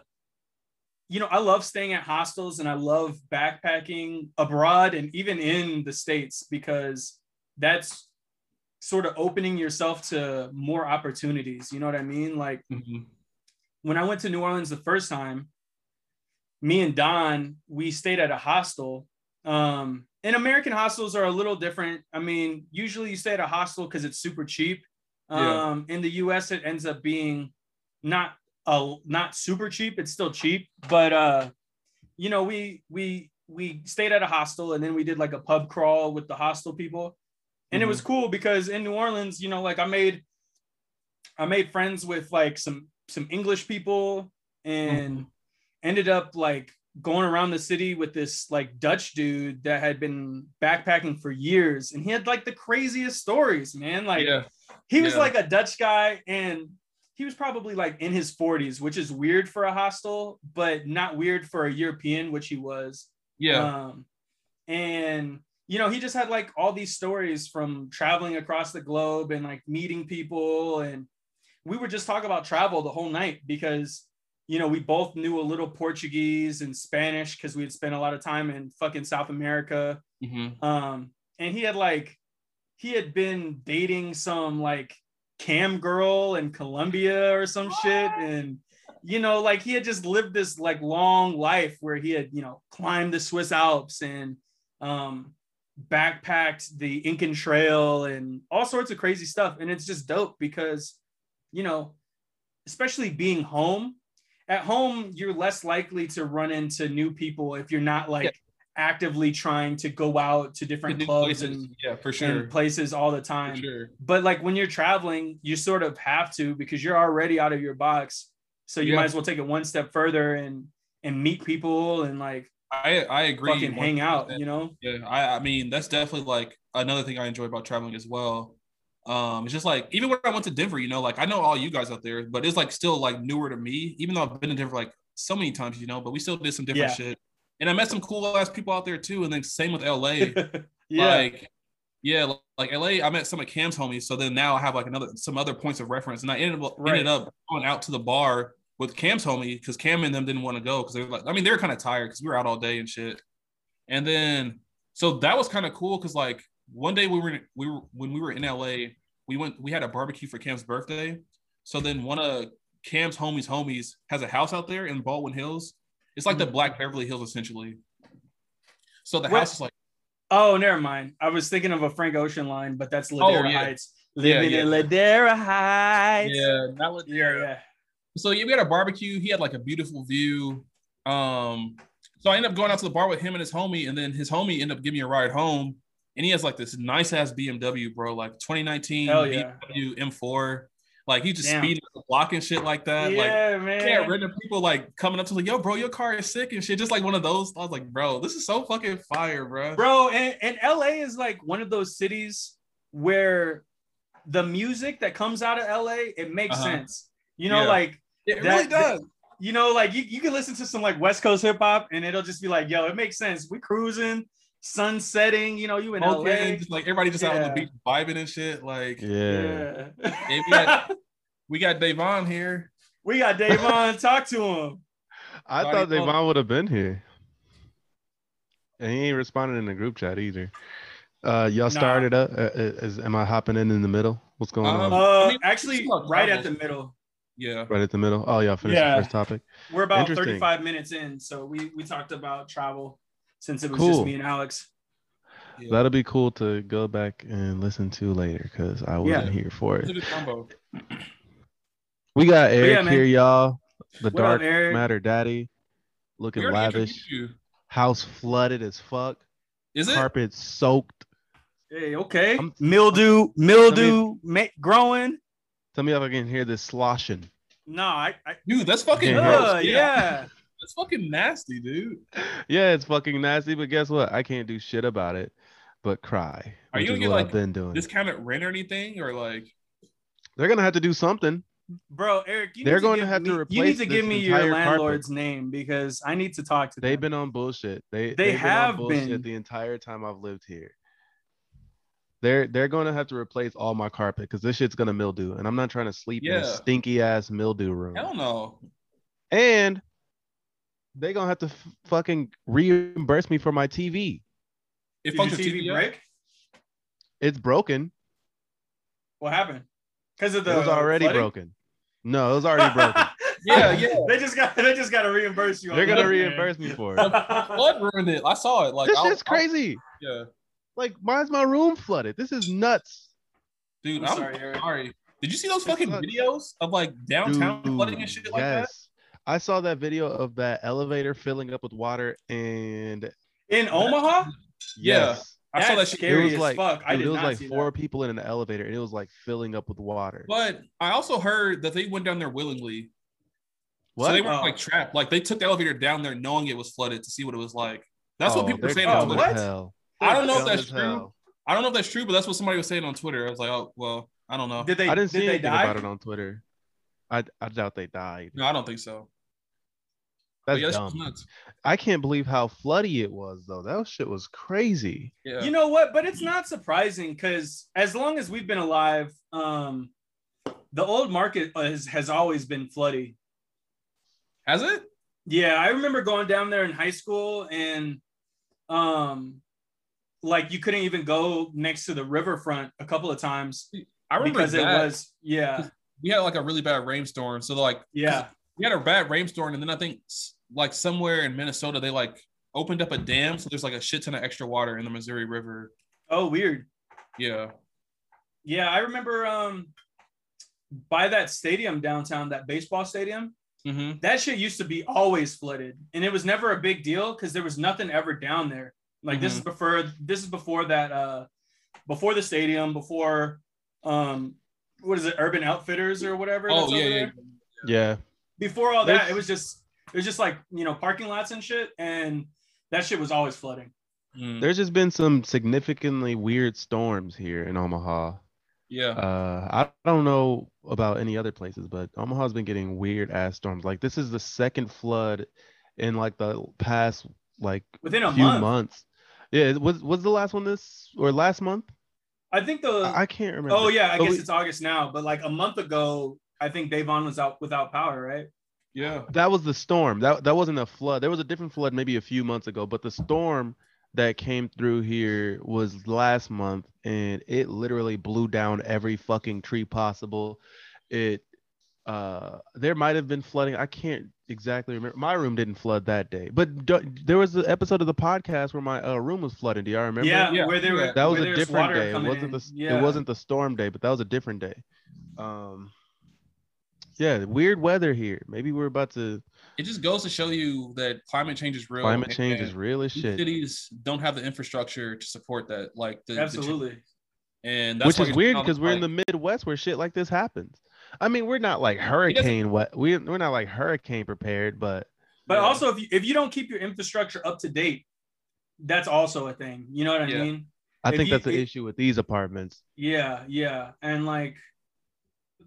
S2: you know, I love staying at hostels and I love backpacking abroad and even in the states because that's sort of opening yourself to more opportunities. You know what I mean? Like
S3: Mhm.
S2: when I went to New Orleans the first time, me and Don, we stayed at a hostel. Um, and American hostels are a little different. I mean, usually you stay at a hostel because it's super cheap.
S3: Yeah.
S2: Um, in the US, it ends up being not uh not super cheap, it's still cheap, but uh, you know, we we we stayed at a hostel and then we did like a pub crawl with the hostel people. And it was cool because in New Orleans, you know, like I made I made friends with like some some English people and ended up like going around the city with this like Dutch dude that had been backpacking for years and he had like the craziest stories, man. Like
S3: yeah,
S2: he was
S3: yeah.
S2: like a Dutch guy and he was probably like in his 40s, which is weird for a hostel, but not weird for a European, which he was.
S3: yeah,
S2: Um, and you know, he just had like all these stories from traveling across the globe and like meeting people. And we would just talk about travel the whole night because you know, we both knew a little Portuguese and Spanish because we had spent a lot of time in fucking South America.
S3: Mhm.
S2: Um, and he had like he had been dating some like cam girl in Colombia or some shit. And you know, like he had just lived this like long life where he had, you know, climbed the Swiss Alps and um backpacked the Incan Trail and all sorts of crazy stuff. And it's just dope because, you know, especially being home, at home, you're less likely to run into new people if you're not like
S3: Yeah.
S2: Actively trying to go out to different
S3: New
S2: clubs
S3: places.
S2: and,
S3: yeah, for sure,
S2: places all the time.
S3: sure.
S2: But like when you're traveling, you sort of have to because you're already out of your box. So you
S3: Yeah.
S2: might as well take it one step further and and meet people and like
S3: I I agree.
S2: fucking hang out, you know?
S3: Yeah, I, I mean that's definitely like another thing I enjoy about traveling as well. Um, it's just like even when I went to Denver, you know, like I know all you guys out there, but it's like still like newer to me, even though I've been in Denver like so many times, you know, but we still did some different
S2: Yeah.
S3: shit. And I met some cool ass people out there too. And then same with LA.
S2: yeah.
S3: Like, yeah, like LA, I met some of Cam's homies. So then now I have like another some other points of reference. And I ended up
S2: Right.
S3: ended up going out to the bar with Cam's homie because Cam and them didn't want to go because they were like, I mean, they were kind of tired because we were out all day and shit. And then so that was kind of cool because like one day we were we were when we were in LA, we went we had a barbecue for Cam's birthday. So then one of Cam's homies homies has a house out there in Baldwin Hills. It's like the
S2: Mhm.
S3: Black Beverly Hills essentially. So the house is like
S2: oh, never mind. I was thinking of a Frank Ocean line, but that's Ladera
S3: Oh, yeah.
S2: Heights.
S3: Yeah,
S2: Living
S3: yeah.
S2: in Ladera Heights.
S3: yeah, not Ladera.
S2: Yeah, yeah.
S3: so yeah, we had a barbecue. He had like a beautiful view. Um, so I ended up going out to the bar with him and his homie, and then his homie ended up giving me a ride home. And he has like this nice ass BMW, bro, like 2019
S2: Hell yeah.
S3: BMW M4. Like he just
S2: Damn.
S3: speeding up the block and shit like that. Like
S2: yeah,
S3: yeah,
S2: man.
S3: random people like coming up to like, yo, bro, your car is sick and shit. Just like one of those. I was like, bro, this is so fucking fire, bro.
S2: bro and, and la is like one of those cities where the music that comes out of la it makes
S3: Uh-huh.
S2: sense you know
S3: Yeah.
S2: like
S3: it
S2: that-
S3: really does.
S2: you know like you, you can listen to some like west coast hip-hop and it'll just be like yo it makes sense we cruising sun setting you know you in
S3: Okay,
S2: la
S3: just like everybody just out on the beach vibing and shit. Like
S4: Yeah.
S2: yeah,
S3: Yeah, we got- we got Davon here.
S2: we got Davon talk to him
S4: I
S3: Body
S4: thought
S3: blow.
S4: Devon would have been here. And he ain't responded in the group chat either. Uh, y'all
S2: Nah.
S4: started up. Uh, is am I hopping in in the middle? What's going
S3: Um,
S4: on?
S2: uh
S3: I mean,
S2: actually
S3: this is about
S2: right at the middle
S3: Yeah.
S4: right at the middle. Oh, y'all finished
S2: Yeah.
S4: the first topic.
S2: we're about 35 minutes in so we we talked about travel since it was
S4: Cool.
S2: just me and alex
S3: yeah.
S4: That'll be cool to go back and listen to later because I wasn't
S3: Yeah.
S4: here for it. We got Eric
S2: man.
S4: here, y'all. The
S2: What
S4: Dark
S2: Eric?
S4: Matter Daddy, looking lavish. House flooded as fuck.
S3: Is it?
S4: Carpet soaked.
S2: Hey, okay.
S4: I'm-
S2: mildew, mildew, ma- growing.
S4: Tell me if I can hear this sloshing.
S2: No, I, I
S3: Dude, that's fucking
S4: Yeah.
S3: gross.
S2: uh, yeah.
S3: It's fucking nasty, dude.
S4: yeah, it's fucking nasty, but guess what? I can't do shit about it but cry.
S3: Are you
S4: which
S3: gonna get,
S4: what
S3: like,
S4: I've been doing?
S3: Discounted rent or anything, or like
S4: They're gonna have to do something.
S2: Bro, Eric, you
S4: They're
S2: need
S4: going to
S2: give
S4: have to
S2: me, You need to give me your
S4: entire carpet.
S2: landlord's name because I need to talk to them.
S4: They've been on bullshit. They
S2: They
S4: they've
S2: have
S4: been on bullshit
S2: been.
S4: the entire time I've lived here. They're they're going to have to replace all my carpet because this shit's gonna mildew, and I'm not trying to sleep in a stinky ass mildew room.
S3: hell no.
S4: And they're gonna have to f- fucking reimburse me for my TV.
S3: It
S2: Did your
S3: functions
S2: TV
S3: TV
S2: break?
S4: It's broken.
S2: What happened? Because of the
S4: it was already
S2: flooding?
S4: broken. No, it was already broken.
S3: Yeah, yeah.
S2: they just got they just got to reimburse you.
S4: They're gonna
S2: that, man.
S4: reimburse me for it.
S3: Flood ruined it. I saw it. Like
S4: this
S3: I'll-
S4: shit's
S3: I'll-
S4: crazy.
S3: yeah,
S4: Like, mine's my room flooded? This is nuts.
S3: dude.
S2: I'm
S3: I'm,
S2: sorry,
S3: sorry, Did you see those
S4: It
S3: fucking
S4: sucks.
S3: videos of like downtown flooding and shit like that?
S4: Yes. I saw that video of that elevator filling up with water and
S2: in Omaha.
S3: Yeah.
S4: yes.
S3: I saw that shit.
S2: scary
S4: it was
S2: as
S4: like
S2: fuck. I
S4: dude,
S2: did
S4: it was
S2: not
S4: like
S2: see
S4: four
S2: that.
S4: people in an elevator and it was like filling up with water.
S3: But I also heard that they went down there willingly.
S4: What?
S3: So they weren't
S2: Oh.
S3: like trapped. Like they took the elevator down there knowing it was flooded to see what it was like. That's what
S4: Oh,
S3: people were saying on Twitter.
S2: What?
S4: hell.
S3: I don't know if that's true.
S4: hell.
S3: I don't know if that's true, but that's what somebody was saying on Twitter. I was like, oh well, I don't know.
S2: Did they?
S4: I didn't
S2: did
S4: see
S2: they
S4: anything
S2: die?
S4: about it on Twitter. I I doubt they died.
S3: No, I don't think so. But
S4: That's
S3: yeah, that's
S4: dumb.
S3: nuts.
S4: I can't believe how floody it was though. That shit was crazy.
S3: Yeah.
S2: You know what? But it's not surprising because as long as we've been alive, um, the old market has, has always been floody.
S3: Has it?
S2: Yeah, I remember going down there in high school and um like you couldn't even go next to the riverfront a couple of times
S3: I remember
S2: because it
S3: that.
S2: was yeah,
S3: we had like a really bad rainstorm. So like
S2: yeah.
S3: We had a bad rainstorm, and then I think like somewhere in Minnesota they like opened up a dam, so there's like a shit ton of extra water in the Missouri River.
S2: Oh, weird.
S3: Yeah.
S2: Yeah, I remember um by that stadium downtown, that baseball stadium,
S3: Mm-hmm.
S2: that shit used to be always flooded. And it was never a big deal because there was nothing ever down there. Like this is
S3: Mm-hmm.
S2: before this is before that uh before the stadium, before um what is it, Urban Outfitters or whatever?
S3: Oh
S2: that's
S3: yeah,
S2: over
S3: yeah.
S2: there?
S4: Yeah.
S2: Before all that, it was just it was just like you know parking lots and shit, and that shit was always flooding.
S3: Mm,
S4: There's just been some significantly weird storms here in Omaha.
S3: yeah.
S4: Uh, I don't know about any other places, but Omaha's been getting weird ass storms. Like this is the second flood in like the past like
S2: Within a
S4: few
S2: month,
S4: months. Yeah, was was the last one this or last month?
S2: I think the
S4: I, I can't remember.
S2: oh yeah, I
S4: But
S2: guess
S4: we-
S2: it's August now, but like a month ago, I think Davon was out without power, right?
S3: yeah.
S4: That was the storm. That that wasn't a flood. There was a different flood maybe a few months ago, but the storm that came through here was last month and it literally blew down every fucking tree possible. It uh there might have been flooding. I can't exactly remember. My room didn't flood that day. But do, there was an episode of the podcast where my uh, room was flooded. Do y'all remember?
S2: Yeah,
S3: Yeah,
S2: where there were
S3: yeah.
S4: That was a different day. It wasn't
S2: in.
S4: the
S2: yeah.
S4: it wasn't the storm day, but that was a different day. Um yeah, weird weather here. Maybe we're about to
S3: It just goes to show you that climate change is real.
S4: climate change is real as shit.
S3: Cities don't have the infrastructure to support that. Like the, the
S2: absolutely.
S3: and that's
S4: Which is weird because we're in the Midwest where shit like this happens. I mean, we're not like hurricane what we we're not like hurricane prepared, but
S2: But
S3: Yeah.
S2: also, if you if you don't keep your infrastructure up to date, that's also a thing. You know what I
S3: Yeah.
S2: mean?
S4: I
S2: If
S4: think
S2: you-
S4: that's the
S2: if-
S4: issue with these apartments.
S2: Yeah, yeah, and like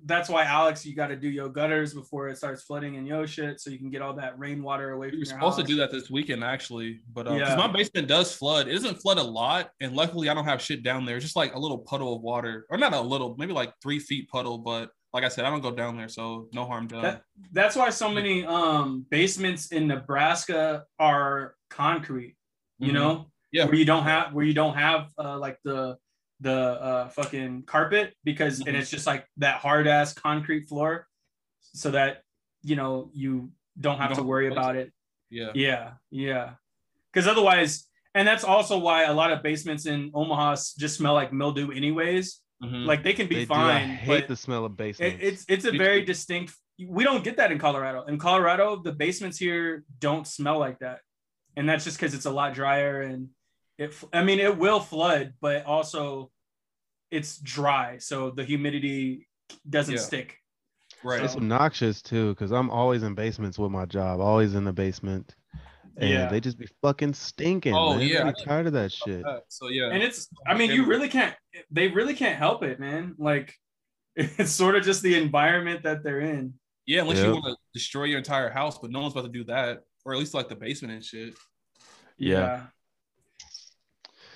S2: that's why Alex, you got to do your gutters before it starts flooding in your shit, so you can get all that rainwater away
S3: We were supposed to do that this weekend actually, but because
S2: Yeah.
S3: my basement does flood, it doesn't flood a lot, and luckily I don't have shit down there. It's just like a little puddle of water, or not a little, maybe like three feet puddle. But like I said, I don't go down there, so no harm done.
S2: That, that's why so many um basements in Nebraska are concrete. You
S3: Mhm.
S2: know,
S3: Yeah.
S2: where you don't have where you don't have uh, like the the uh, fucking carpet because and
S3: Mhm.
S2: it's just like that hard ass concrete floor, so that you know you don't have to worry about it.
S3: yeah,
S2: Yeah, yeah. Because otherwise, and that's also why a lot of basements in Omaha just smell like mildew, anyways.
S3: Mhm.
S2: Like they can be
S4: They do. I
S2: fine,
S4: hate the smell of basements.
S2: it, it's it's a very distinct. We don't get that in Colorado. In Colorado, the basements here don't smell like that, and that's just because it's a lot drier and it. I mean, it will flood, but also it's dry, so the humidity doesn't
S3: Yeah.
S2: stick.
S3: Right.
S4: It's obnoxious too, because I'm always in basements with my job, always in the basement. And
S2: Yeah.
S4: they just be fucking stinking.
S3: Oh,
S4: man.
S3: yeah,
S4: I'm tired of that shit.
S3: So yeah.
S2: and it's i mean you really can't they really can't help it man like it's sort of just the environment that they're in
S3: yeah, unless
S4: Yep.
S3: you want to destroy your entire house, but no one's about to do that, or at least like the basement and shit.
S4: Yeah.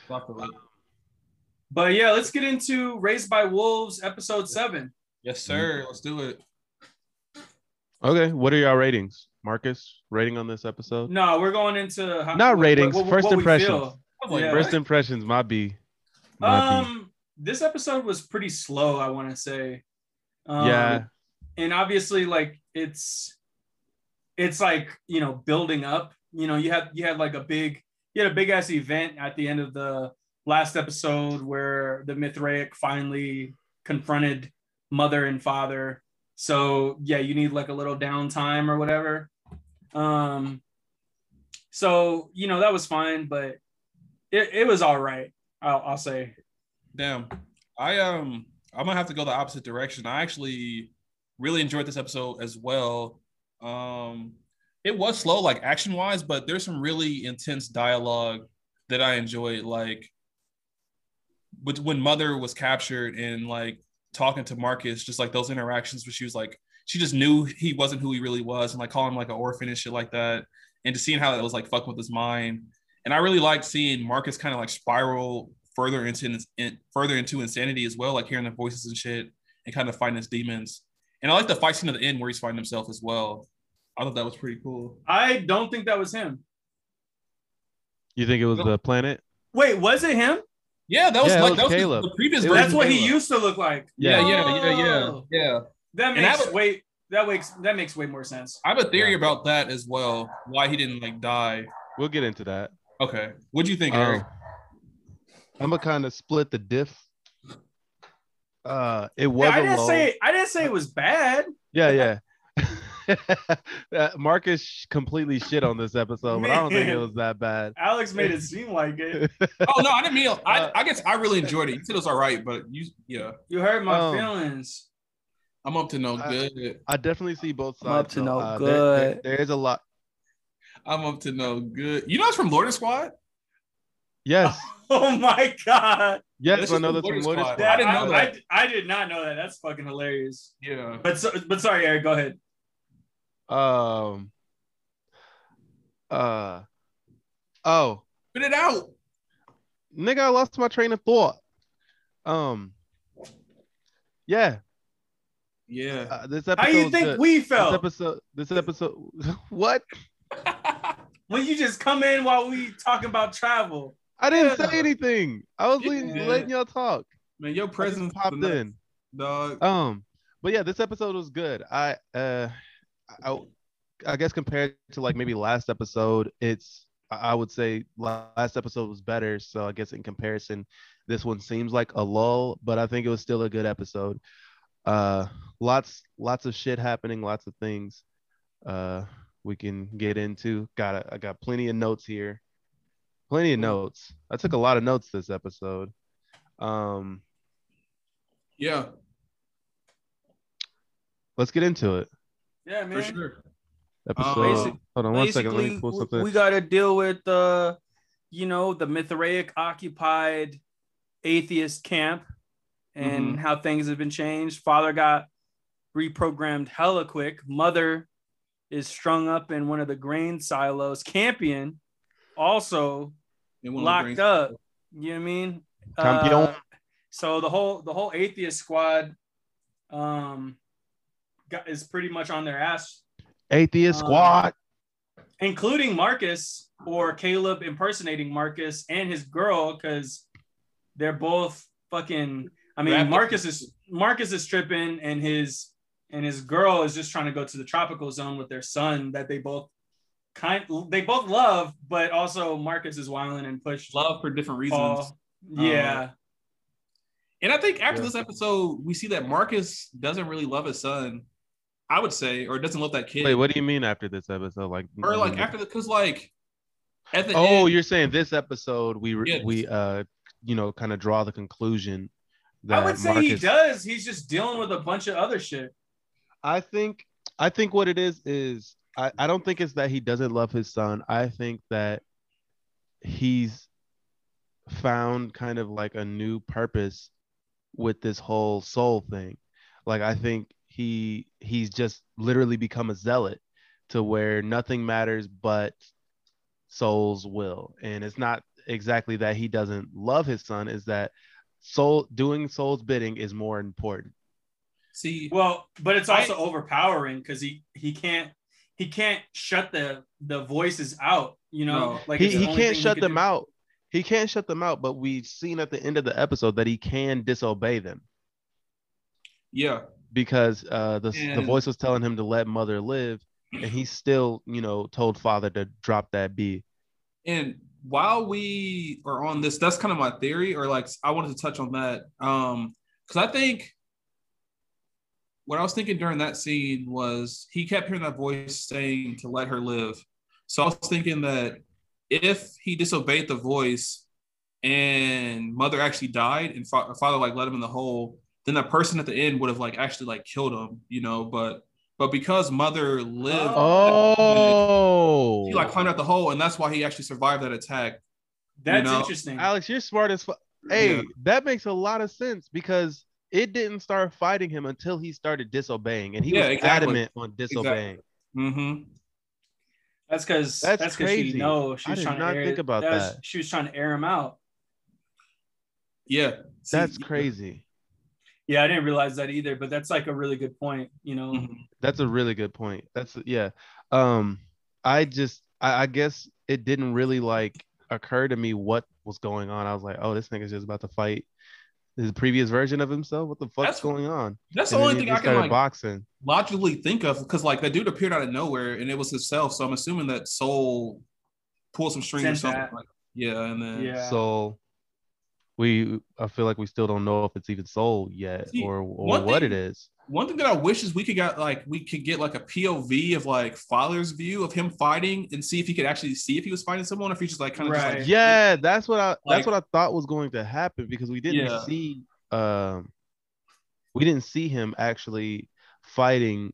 S3: Fuck with it.
S2: But yeah let's get into raised by wolves episode seven
S3: Yes, sir. Let's do it.
S4: Okay. What are y'all ratings? Marcus, rating on this episode?
S2: no we're going into how,
S4: Not
S2: what-
S4: ratings,
S2: what- what-
S4: first
S2: what
S4: impressions.
S2: feel.
S3: I was like,
S2: Yeah.
S4: First impressions might be. Might be.
S2: um this episode was pretty slow i want to say um,
S4: Yeah.
S2: and obviously like it's it's like you know building up you know you had you had like a big you had a big ass event at the end of the last episode where the mithraic finally confronted mother and father so yeah you need like a little downtime or whatever um so you know that was fine but it, it was all right I'll, I'll say
S3: Damn. I um I'm gonna have to go the opposite direction. I actually really enjoyed this episode as well. Um it was slow like action wise, but there's some really intense dialogue that I enjoyed. Like with when mother was captured and like talking to Marcus, just like those interactions where she was like she just knew he wasn't who he really was and like calling him like an orphan and shit like that. And just seeing how that was like fucking with his mind. And I really liked seeing Marcus kind of like spiral further into in, further into insanity as well, like hearing the voices and shit and kind of fighting his demons. And I like the fight scene at the end where he's fighting himself as well. I thought that was pretty cool.
S2: i don't think that was him
S4: You think it was the planet?
S2: wait was it him
S3: Yeah, that was
S4: Yeah,
S3: like that was
S4: Caleb.
S3: the previous version.
S2: That's
S3: of
S2: what he used to look like.
S3: Yeah, yeah, yeah, yeah,
S2: Oh.
S3: yeah.
S2: That makes
S3: would-
S2: way that makes that makes way more sense.
S3: I have a theory
S4: Yeah.
S3: about that as well. Why he didn't like die.
S4: We'll get into that.
S3: Okay, what do you think,
S4: Um,
S3: Eric?
S4: I'm gonna kind of split the diff. Uh, it was
S2: Yeah, I
S4: a
S2: didn't
S4: low.
S2: say I didn't say it was bad.
S4: Yeah, yeah. Uh, Marcus completely shit on this episode, but I don't think it was that bad.
S2: Alex made it seem like it.
S3: oh no, I didn't mean. I,
S4: uh,
S3: I guess I really enjoyed it. You said it was all right, but you, yeah,
S2: You hurt my
S4: Um,
S2: feelings.
S3: I'm up to no good.
S4: I definitely see both sides.
S2: I'm up to
S4: though.
S2: no
S4: Uh, there- there-
S2: good.
S4: there is a lot.
S3: I'm up to no good. You know, it's from Lord and Squad.
S4: Yes,
S2: Oh my god.
S4: yes,
S3: this
S4: I
S3: is
S4: know that's from
S3: Lotus
S4: Lotus
S3: Squad.
S4: Squad.
S3: I didn't know
S2: I,
S3: that.
S2: I, I did not know that. That's fucking hilarious.
S3: Yeah.
S2: But so, but sorry, Eric, go ahead.
S4: Um. Uh. Oh,
S3: Spit it out.
S4: nigga, I lost my train of thought. Um. Yeah,
S3: Yeah.
S4: uh, this episode.
S2: How you think
S4: good.
S2: we
S4: This
S2: felt
S4: episode. This episode. what?
S2: when you just come in while we talking about travel?
S4: I didn't
S2: Yeah.
S4: say anything. I was
S3: Yeah.
S4: letting, letting y'all talk.
S3: Man, your presence
S4: popped in.
S3: dog.
S4: Um, but yeah, this episode was good. I uh, I, I guess compared to like maybe last episode, it's I would say last episode was better. So I guess in comparison, this one seems like a lull, but I think it was still a good episode. Uh, lots lots of shit happening, lots of things. Uh, we can get into. Got a, I got plenty of notes here. Plenty of notes. I took a lot of notes this episode. Um,
S3: Yeah,
S4: let's get into it.
S2: Yeah, man.
S3: for sure.
S4: episode.
S2: basic-
S4: hold on one second. Let me pull
S2: we-
S4: something.
S2: we got to deal with uh, you know, the Mithraic occupied atheist camp and
S3: Mm-hmm.
S2: how things have been changed. Father got reprogrammed hella quick. Mother is strung up in one of the grain silos. Campion also
S3: And one of the
S2: locked
S3: brains-
S2: up. You know what I mean?
S4: Campion.
S2: Uh, so the whole the whole atheist squad um got, is pretty much on their ass
S4: Atheist
S2: um,
S4: Squad.
S2: including Marcus or Caleb impersonating Marcus and his girl because they're both fucking. I mean,
S3: Rapid-
S2: Marcus is Marcus is tripping, and his and his girl is just trying to go to the tropical zone with their son that they both kind they both love, but also Marcus is wilding and pushed.
S3: love for different reasons.
S2: Paul. Yeah,
S3: And I think after
S4: Yeah.
S3: this episode, we see that Marcus doesn't really love his son. I would say, or it doesn't love that kid.
S4: Wait, what do you mean after this episode? Like,
S3: Or like after the, because like at the
S4: Oh,
S3: end,
S4: you're saying this episode we re-
S3: Yes.
S4: we uh you know kind of draw the conclusion that
S2: I would say
S4: Marcus.
S2: he does. He's just dealing with a bunch of other shit.
S4: I think I think what it is is I, I don't think it's that he doesn't love his son. I think that he's found kind of like a new purpose with this whole Sol thing. Like I think he he's just literally become a zealot to where nothing matters but Sol's will. And it's not exactly that he doesn't love his son, is that Sol doing Sol's bidding is more important.
S3: See,
S2: Well, but it's also
S3: I-
S2: overpowering because he he can't he can't shut the the voices out. You know,
S3: No.
S2: like
S4: he, he can't shut
S2: could
S4: them
S2: do.
S4: out. He can't shut them out, but we've seen at the end of the episode that he can disobey them
S3: yeah,
S4: because uh, the the voice was telling him to let mother live, and he still, you know, told father to drop that B.
S3: and while we are on this, that's kind of my theory, or like I wanted to touch on that, um, because I think what I was thinking during that scene was he kept hearing that voice saying to let her live. So I was thinking that if he disobeyed the voice and mother actually died and fa- father like let him in the hole, then that person at the end would have like actually like killed him, you know. But but because mother lived,
S4: Oh,
S3: he like climbed out the hole, and that's why he actually survived that attack.
S2: That's
S3: know,
S2: interesting.
S4: Alex, you're smart as fuck. Hey,
S3: Yeah.
S4: that makes a lot of sense because it didn't start fighting him until he started disobeying, and he
S3: Yeah,
S4: was
S3: exactly.
S4: adamant on disobeying.
S3: Mm-hmm.
S2: That's because
S4: That's
S2: that's because she
S4: crazy.
S2: know she
S4: I
S2: was
S4: did
S2: trying
S4: not
S2: to air,
S4: think about
S2: was-
S4: that.
S2: She was trying to air him out.
S3: Yeah, See,
S4: That's crazy.
S2: Yeah, I didn't realize that either, but that's like a really good point. You know,
S3: Mhm.
S4: That's a really good point. That's yeah. Um, I just I, I guess it didn't really like occur to me what was going on. I was like, oh, this nigga's just about to fight his previous version of himself. What the fuck's
S3: That's-
S4: going on?
S3: That's the
S4: And then
S3: only thing I can
S4: started
S3: like
S4: boxing.
S3: logically think of because like that dude appeared out of nowhere and it was himself. So I'm assuming that Sol pulled some strings or something. Like, yeah, and then
S2: Yeah.
S4: So we I feel like we still don't know if it's even sold yet
S3: See,
S4: or or what
S3: thing-
S4: it is.
S3: one thing that I wish is we could get like we could get like a POV of like father's view of him fighting and see if he could actually see if he was fighting someone or if he's just like kind of just
S2: Right.
S3: like
S4: Yeah, that's what I
S3: Like-
S4: that's what I thought was going to happen because we didn't
S3: Yeah.
S4: see um we didn't see him actually fighting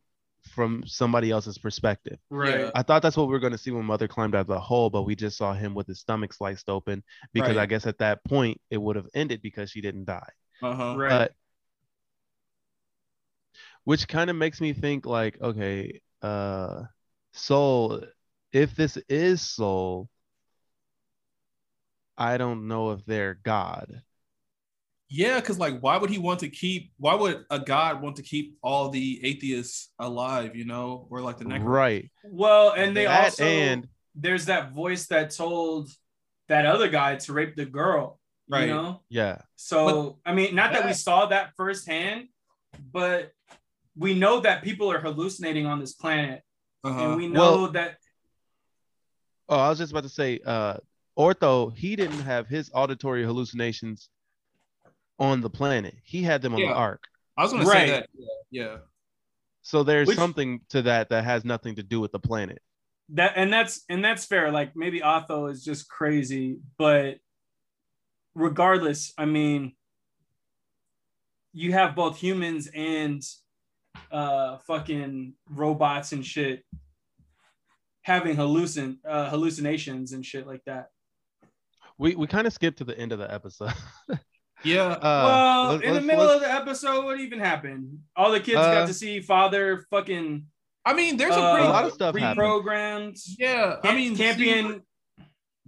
S4: from somebody else's perspective.
S2: right?
S3: Yeah.
S4: I thought that's what we were going to see when Mother climbed out of the hole, but we just saw him with his stomach sliced open because
S3: Right.
S4: I guess at that point it would have ended because she didn't die.
S3: uh-huh.
S2: Right.
S4: But which kind of makes me think like, okay, uh Sol, if this is Sol, I don't know if they're God.
S3: Yeah, because like, why would he want to keep? Why would a god want to keep all the atheists alive? You know, or like the necro-
S4: Right.
S2: Well, and they
S4: That
S2: also
S4: and
S2: there's that voice that told that other guy to rape the girl.
S3: Right.
S2: You know,
S4: yeah.
S2: so I mean, not that we saw that firsthand, but we know that people are hallucinating on this planet,
S3: Uh-huh.
S2: and we know
S4: Well-
S2: that
S4: Oh, I was just about to say, uh, Otho, he didn't have his auditory hallucinations on the planet. He had them on
S3: Yeah.
S4: the ark.
S3: I was gonna say that. Yeah. yeah.
S4: So there's
S2: Which-
S4: something to that that has nothing to do with the planet.
S2: that and that's and that's fair like maybe otho is just crazy but regardless i mean you have both humans and uh fucking robots and shit having hallucin uh, hallucinations and shit like that
S4: We we kind of skipped to the end of the episode.
S3: Yeah.
S4: Uh,
S2: well
S4: let's-
S2: in the middle of the episode what even happened all the kids
S4: Uh,
S2: got to see father fucking
S3: I mean, there's a
S2: uh,
S3: pretty
S4: a lot of stuff happened.
S2: reprogrammed
S3: Yeah. I mean,
S2: campion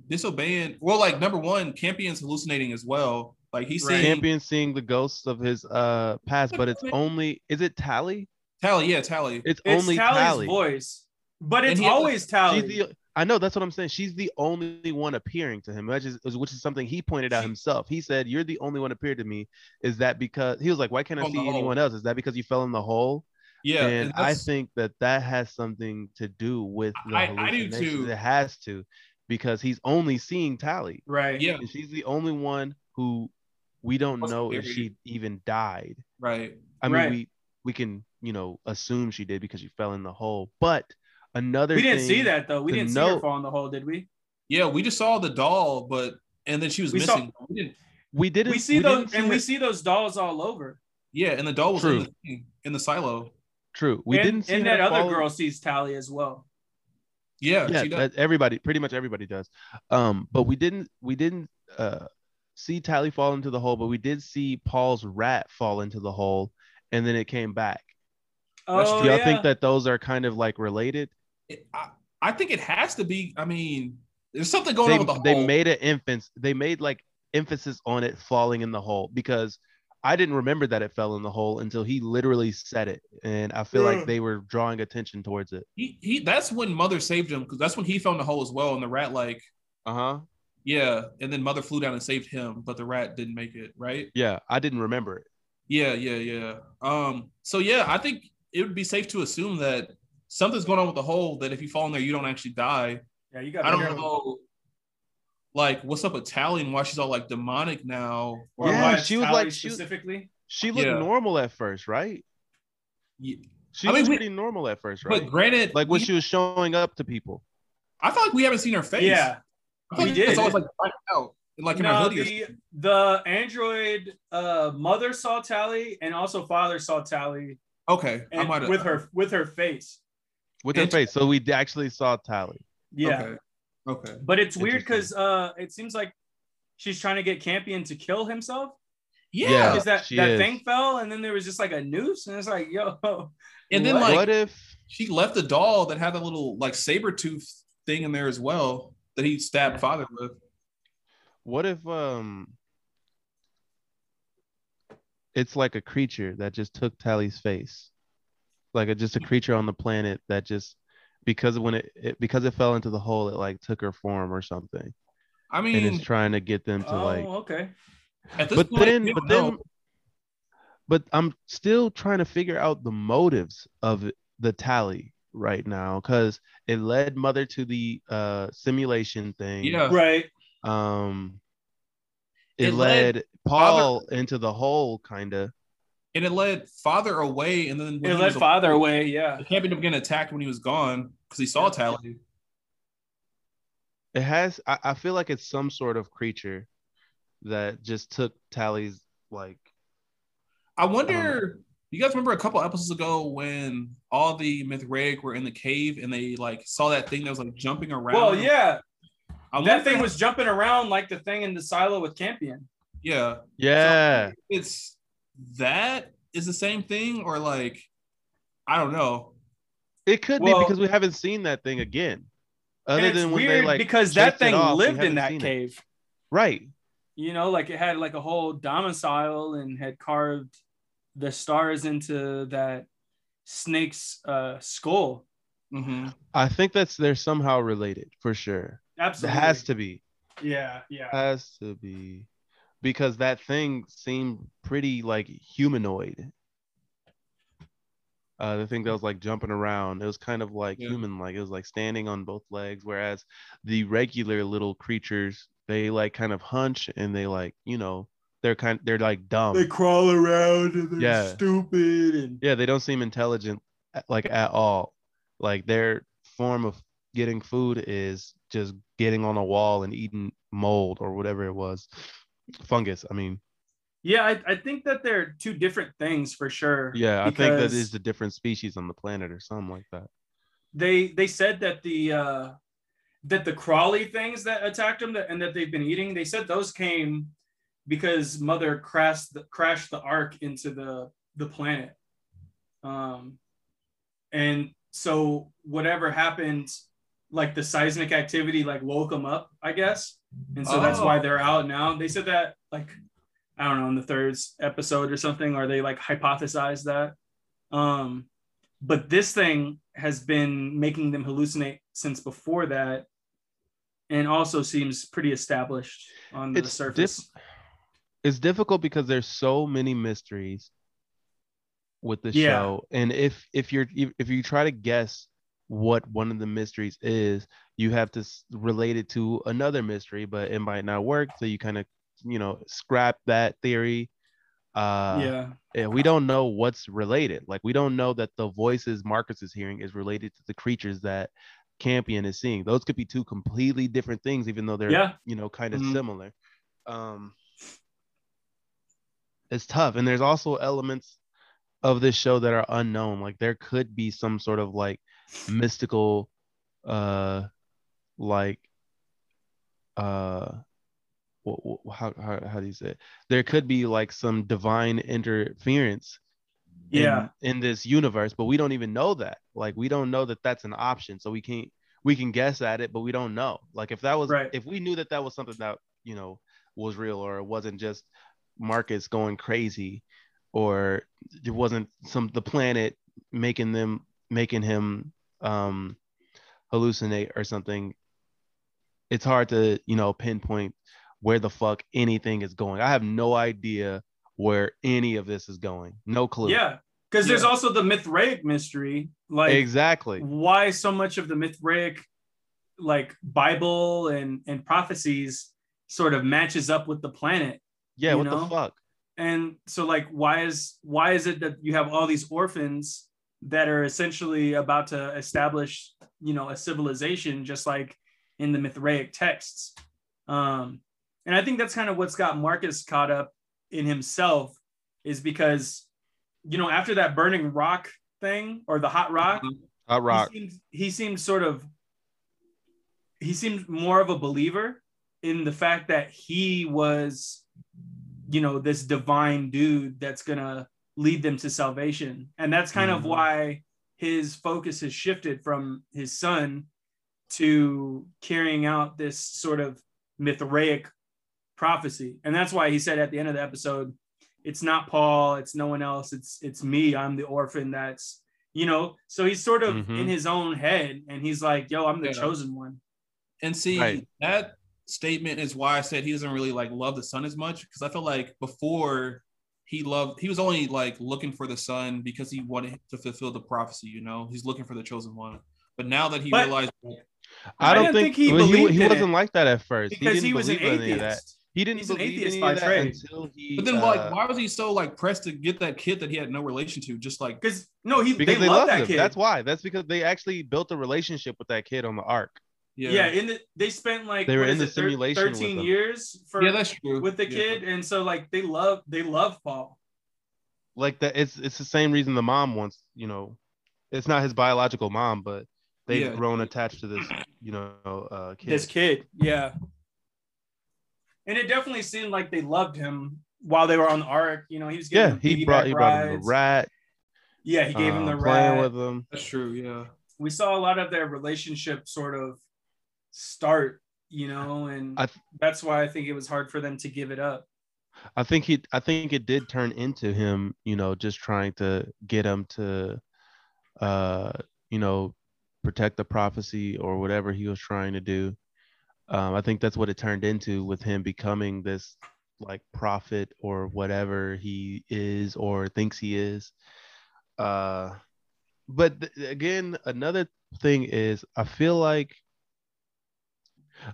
S3: disobeying. Well, like number one, Campion's hallucinating as well. Like he's
S2: Right.
S3: seeing
S4: Campion seeing the ghosts of his uh past, but it's only is it Tally?
S3: Tally. Yeah, Tally.
S4: It's,
S2: it's
S4: only
S2: Tally's
S4: Tally.
S2: voice but it's
S3: he a-
S2: always Tally
S4: She's the I know that's what I'm saying. She's the only one appearing to him, which is which is something he pointed out himself. He said, "You're the only one appeared to me." Is that because he was like, "Why can't I see anyone else?" Is that because you fell in the hole?
S3: Yeah.
S4: and I think that that has something to do with the
S3: I- I do too.
S4: It has to, because he's only seeing Tally.
S2: right
S3: Yeah.
S4: And she's the only one who we don't know if she even died.
S3: Right.
S4: I mean,
S2: Right.
S4: we we can you know assume she did because she fell in the hole. But another
S2: we didn't see that though. We didn't see her
S4: note-
S2: fall in the hole, did we?
S3: Yeah, we just saw the doll, but and then she was
S2: We saw-
S3: missing. we didn't.
S4: we didn't.
S2: We see those,
S4: didn't
S2: and we see those dolls all over.
S3: Yeah, and the doll was in the in the silo.
S4: true. We
S2: and,
S4: didn't see
S2: and that other
S4: fall-
S2: girl sees Tally as well.
S3: Yeah,
S4: yeah
S3: she does.
S4: everybody pretty much everybody does um but we didn't we didn't uh see tally fall into the hole but we did see paul's rat fall into the hole and then it came back
S3: That's
S2: Oh
S4: do y'all
S2: yeah.
S4: think that those are kind of like related
S3: It- I, I think it has to be. I mean, there's something going
S4: they,
S3: on with the
S4: they
S3: whole.
S4: made an emphasis they made like emphasis on it falling in the hole because i didn't remember that it fell in the hole until he literally said it and i feel like
S3: Mm.
S4: they were drawing attention towards it
S3: he, he that's when mother saved him because that's when he fell in the hole as well. And the rat like
S4: uh-huh
S3: yeah, and then mother flew down and saved him, but the rat didn't make it. Right?
S4: yeah i didn't remember it
S3: Yeah, yeah, yeah. Um. So yeah, I think it would be safe to assume that something's going on with the hole. That if you fall in there, you don't actually die.
S2: yeah, you got.
S3: I don't know. Like, what's up with Tally and why she's all like demonic now?
S2: Or
S4: Yeah,
S2: why
S4: she was
S2: Tally
S4: like- she
S2: specifically.
S4: she looked
S3: Yeah.
S4: normal at first right
S3: Yeah.
S4: she
S3: I mean,
S4: was
S3: we-
S4: pretty normal at first right
S3: But granted,
S4: like when
S3: we-
S4: she was showing up to people.
S3: I feel like we haven't seen her face.
S2: Yeah,
S3: I
S2: we
S3: like It's always like right out, like in her
S2: no,
S3: hoodie.
S2: the the android uh, mother saw Tally, and also father saw Tally,
S3: Okay, I
S2: and
S3: might
S2: with her with her face.
S4: With her
S3: Int-
S4: face. So we actually saw Tally.
S2: Yeah,
S3: Okay. Okay.
S2: but it's weird because uh, it seems like she's trying to get Campion to kill himself
S3: Yeah.
S4: Yeah.
S2: because that that
S4: is.
S2: thing fell, and then there was just like a noose, and it's like, yo,
S3: And then
S2: what?
S3: like
S4: what if
S3: she left a doll that had a little like saber tooth thing in there as well that he stabbed father with.
S4: what if um it's like a creature that just took Tally's face? Like a, just a creature on the planet that just because when it, it because it fell into the hole, it like took her form or something.
S3: I
S4: and
S3: mean,
S4: is trying to get them to
S2: oh,
S4: like
S2: okay,
S3: at this
S4: but
S3: point,
S4: then but
S3: don't
S4: then
S3: know.
S4: but I'm still trying to figure out the motives of the tally right now because it led mother to the uh simulation thing
S3: yeah,
S2: right.
S4: um it,
S3: It led
S4: led, paul into the hole kind of
S3: and it led father away, and then
S2: It led
S3: was-
S2: father away. Yeah,
S3: the Campion of getting attacked when he was gone because he saw
S2: Yeah.
S3: Tally.
S4: it has I, I feel like it's some sort of creature that just took tally's like
S3: I
S4: don't
S3: wonder. You guys remember a couple episodes ago when all the Mithraic were in the cave and they like saw that thing that was like jumping around?
S2: well, yeah,
S3: I
S2: that thing
S3: if-
S2: was jumping around like the thing in the silo with Campion.
S3: yeah.
S4: yeah
S3: It's that is the same thing or like I don't know.
S4: it could
S2: Well-
S4: be because we haven't seen that thing again other
S2: it's
S4: than when
S2: weird
S4: they like
S2: because that thing
S4: off,
S2: lived in that
S4: seen it.
S2: cave.
S4: right
S2: You know, like it had like a whole domicile and had carved the stars into that snake's uh, skull.
S3: hmm
S4: I think that's they're somehow related for sure.
S2: Absolutely,
S4: It has to be.
S2: Yeah, yeah.
S4: Has to be. Because that thing seemed pretty like humanoid. Uh, the thing that was like jumping around, it was kind of like
S3: Yeah.
S4: human like. It was like standing on both legs, whereas the regular little creatures, they like kind of hunch and they like, you know, they're kind they're like dumb.
S2: they crawl around and they're
S4: Yeah.
S2: stupid and
S4: yeah, they don't seem intelligent like at all. Like their form of getting food is just getting on a wall and eating mold or whatever it was. Fungus, I mean.
S2: yeah. I, I think that they're two different things for sure.
S4: Yeah, I think that is a different species on the planet or something like that.
S2: they they said that the uh that the crawly things that attacked them that, and that they've been eating they said those came because mother crashed the, crashed the ark into the the planet um and so whatever happened like the seismic activity like woke them up i guess and so that's why
S3: Oh.
S2: they're out now they said that like i don't know in the third episode or something or they like hypothesized that um but this thing has been making them hallucinate since before that and also seems pretty established on the
S4: It's
S2: surface
S4: It's difficult because there's so many mysteries with the
S2: Yeah.
S4: show. And if if you're if you try to guess what one of the mysteries is, you have to relate it to another mystery, but it might not work. So you kind of, you know, scrap that theory. Uh
S2: yeah
S4: yeah, we don't know what's related. Like we don't know that the voices Marcus is hearing is related to the creatures that Campion is seeing. Those could be two completely different things, even though they're
S2: Yeah.
S4: you know kind of
S3: Mhm.
S4: similar. Um, it's tough, and there's also elements of this show that are unknown. Like there could be some sort of like mystical, uh, like, uh, wh- wh- how how how do you say it? There could be like some divine interference in-
S2: Yeah.
S4: in, this universe but we don't even know that like we don't know that that's an option so we can't we can guess at it but we don't know like if that was
S2: Right.
S4: if we knew that that was something that you know was real or it wasn't just marcus going crazy or it wasn't some the planet making them making him um hallucinate or something it's hard to you know pinpoint where the fuck anything is going i have no idea where any of this is going no clue
S2: Yeah. Because there's also the Mithraic mystery. Like
S4: exactly
S2: why so much of the Mithraic like Bible and and prophecies sort of matches up with the planet.
S4: yeah what
S2: know?
S4: the fuck
S2: And so like why is why is it that you have all these orphans that are essentially about to establish, you know, a civilization just like in the Mithraic texts. Um and I think that's kind of what's got Marcus caught up in himself is because you know after that burning rock thing or the hot rock
S4: hot rock
S2: he seemed, he seemed sort of he seemed more of a believer in the fact that he was you know this divine dude that's gonna lead them to salvation and that's kind of
S4: Mhm.
S2: why his focus has shifted from his son to carrying out this sort of mithraic prophecy and that's why he said at the end of the episode it's not paul it's no one else it's it's me i'm the orphan that's you know so he's sort of
S4: Mhm.
S2: in his own head and he's like yo i'm the
S3: Yeah.
S2: chosen one
S3: And see
S4: Right.
S3: that statement is why I said he doesn't really like love the son as much because I feel like before he loved he was only like looking for the son because he wanted to fulfill the prophecy. You know, he's looking for the chosen one. But now that he
S2: But-
S3: realized,
S4: i
S2: I
S4: don't
S2: didn't
S4: think,
S2: think he
S4: well,
S2: believed
S4: he
S2: in
S4: wasn't like that at first
S2: because he,
S4: didn't
S2: was an
S4: believe that
S2: atheist
S4: he didn't
S2: He's an atheist by trade.
S4: until he
S3: but then like,
S4: uh,
S3: why was he so like pressed to get that kid that he had no relation to? Just like,
S2: because no he
S4: because
S2: they,
S4: they,
S2: love
S4: loved
S2: that
S4: him
S2: kid
S4: that's why that's because they actually built a relationship with that kid on the ark
S3: yeah,
S2: yeah, in the they spent like
S4: They were in the
S2: it,
S4: simulation
S2: 13
S4: them.
S2: years for
S3: yeah, that's true.
S2: with the
S3: Yeah.
S2: kid and so like they love they love paul
S4: like that it's it's the same reason the mom wants you know it's not his biological mom but they've
S3: Yeah.
S4: grown attached to this you know uh kid
S2: this kid yeah and it definitely seemed like they loved him while they were on the ark you know he was
S4: yeah he
S2: piggyback
S4: brought he brought him the rat
S2: yeah he gave him
S4: uh,
S2: the
S4: playing
S2: rat
S4: with him
S3: That's true. Yeah.
S2: we saw a lot of their relationship sort of start you know and
S4: th-
S2: that's why i think it was hard for them to give it up
S4: I think he I think it did turn into him, you know, just trying to get him to uh, you know, protect the prophecy or whatever he was trying to do. Um, I think that's what it turned into with him becoming this like prophet or whatever he is or thinks he is. Uh but th- again, another thing is I feel like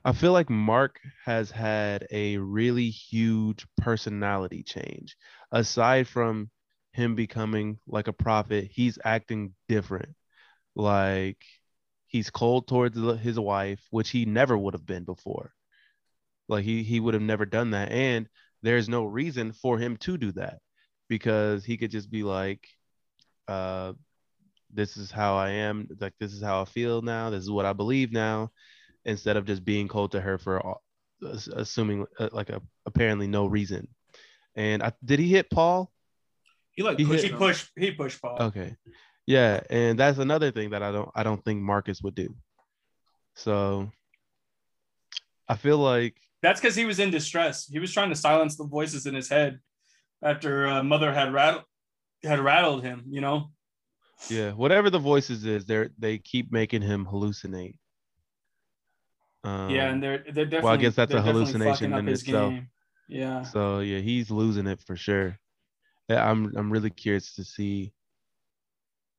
S4: I feel like Mark has had a really huge personality change. Aside from him becoming like a prophet, he's acting different. Like he's cold towards his wife, which he never would have been before. Like he he would have never done that, and there's no reason for him to do that because he could just be like, uh, "This is how I am. Like this is how I feel now. This is what I believe now." Instead of just being cold to her for all, assuming uh, like a apparently no reason. And I, did he hit Paul?
S3: He like
S4: He
S3: pushed
S2: he pushed he pushed paul
S4: Okay, yeah, and that's another thing that I don't I don't think Marcus would do. So I feel like
S2: That's because he was in distress. He was trying to silence the voices in his head after uh, mother had rattled had rattled him. You know.
S4: yeah, whatever the voices is, they they keep making him hallucinate. Um,
S2: yeah, and they're they're definitely.
S4: Well, I guess that's a hallucination in itself.
S2: game. Yeah.
S4: So yeah, he's losing it for sure. I'm I'm really curious to see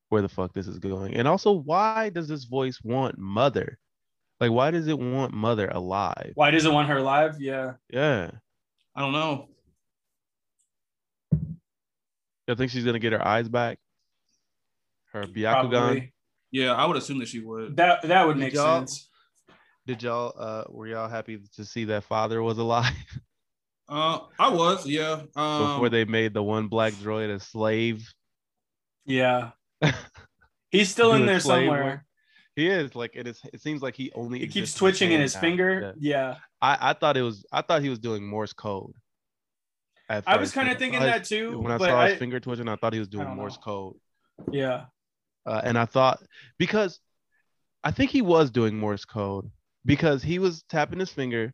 S4: where the fuck this is going. And also why does this voice want mother? Like why does it want mother alive?
S2: Why does it want her alive? Yeah.
S4: Yeah.
S3: I don't know.
S4: I think she's gonna get her eyes back. Her Byakugan.
S2: Probably.
S3: Yeah, I would assume that she would.
S2: That that would make
S4: y'all-
S2: sense.
S4: Did y'all uh were y'all happy to see that father was alive
S3: Uh, I was. Yeah. Um,
S4: before they made the one black droid a slave?
S2: Yeah. He's still in there somewhere.
S4: work. He is like it is. It seems like he only
S2: He keeps twitching in his finger.
S4: Yeah.
S2: Yeah.
S4: I, I thought it was. I thought he was doing Morse code.
S2: I was kind of thinking
S4: his-
S2: that too.
S4: When I saw
S2: I,
S4: his finger twitching, I thought he was doing Morse
S2: know.
S4: code.
S2: yeah.
S4: uh, and I thought because I think he was doing Morse code because he was tapping his finger,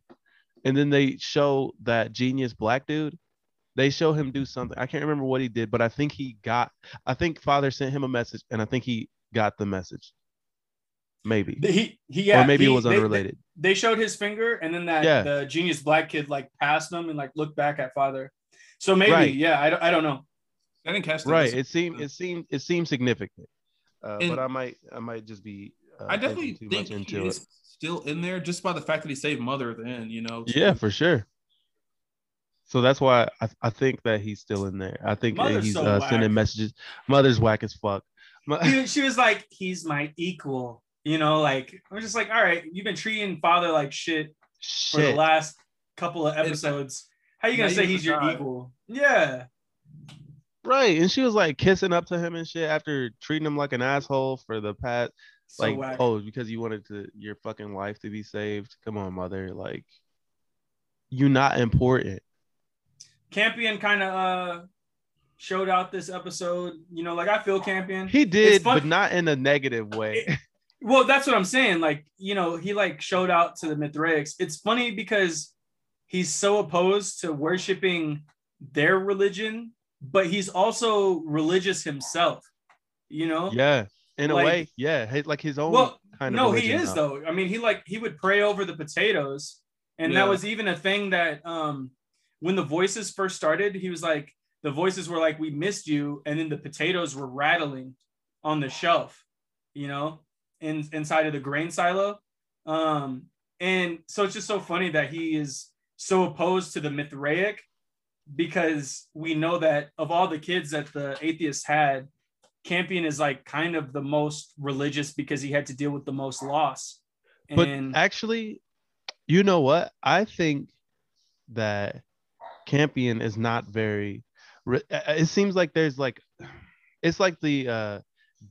S4: and then they show that genius black dude. They show him do something. I can't remember what he did, but I think he got. I think Father sent him a message, and I think he got the message. Maybe,
S2: He, he, yeah.
S4: or maybe
S2: he-
S4: it was
S2: they- they-
S4: unrelated.
S2: They, showed his finger, and then that
S4: Yeah.
S2: the genius black kid like passed him and like looked back at father. So maybe,
S4: Right.
S2: yeah. I, don't- I don't know.
S3: I didn't catch that.
S4: right. It seemed. It seemed. It seemed significant. Uh, but I might. I might just be. Uh,
S3: I definitely
S4: thinking too
S3: think
S4: much
S3: he
S4: into
S3: is
S4: it.
S3: Still in there just by the fact that he saved mother at the end. You know.
S4: Yeah, for sure. So that's why I, I think that he's still in there. I think
S2: Mother's
S4: he's
S2: so
S4: uh, sending messages. Mother's whack as fuck. Mo-
S2: she was like, he's my equal. You know, like I'm just like, all right, you've been treating father like shit for the last couple of episodes. How you gonna
S3: Now
S2: say he's your
S3: decide.
S2: equal? Yeah.
S4: Right. And she was like kissing up to him and shit after treating him like an asshole for the past
S2: So
S4: like
S2: whack.
S4: oh because you wanted to your fucking life to be saved. Come on, mother. Like you not important.
S2: Campion kind of uh showed out this episode. You know, like I feel Campion.
S4: He did, but not in a negative way.
S2: Well, that's what I'm saying. Like, you know, he like showed out to the Mithraics. It's funny because he's so opposed to worshiping their religion, but he's also religious himself. You know?
S4: yeah. In
S2: Like-
S4: a way, yeah. Like his own
S2: Well,
S4: kind of
S2: no, he is though. I mean, he like he would pray over the potatoes, and
S3: Yeah.
S2: that was even a thing that um when the voices first started, he was like the voices were like, "We missed you," and then the potatoes were rattling on the shelf, you know, in inside of the grain silo. Um, and so it's just so funny that he is so opposed to the Mithraic because we know that of all the kids that the atheists had, Campion is like kind of the most religious because he had to deal with the most loss.
S4: But actually, you know what? I think that Campion is not very. uh, It seems like there's like, it's like the uh,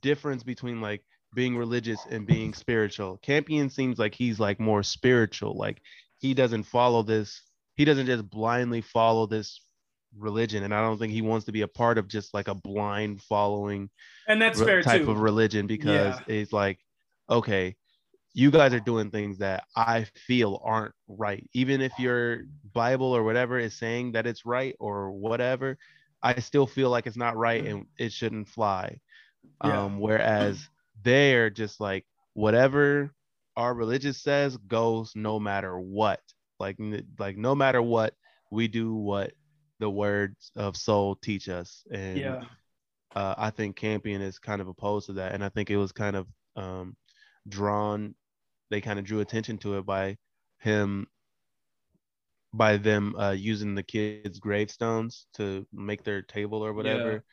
S4: difference between like being religious and being spiritual. Campion seems like he's like more spiritual. Like he doesn't follow this. He doesn't just blindly follow this religion, and I don't think he wants to be a part of just like a blind following
S2: and that's
S4: re-
S2: fair
S4: type
S2: too.
S4: of religion because
S2: Yeah.
S4: it's like, okay, you guys are doing things that I feel aren't right. Even if your Bible or whatever is saying that it's right or whatever, I still feel like it's not right and it shouldn't fly.
S2: Yeah.
S4: Um, whereas they're just like whatever our religion says goes no matter what. Like like no matter what, we do what the words of Sol teach us. And
S2: yeah.
S4: uh, I think Campion is kind of opposed to that, and I think it was kind of um, drawn. They kind of drew attention to it by him, by them uh, using the kids' gravestones to make their table or whatever,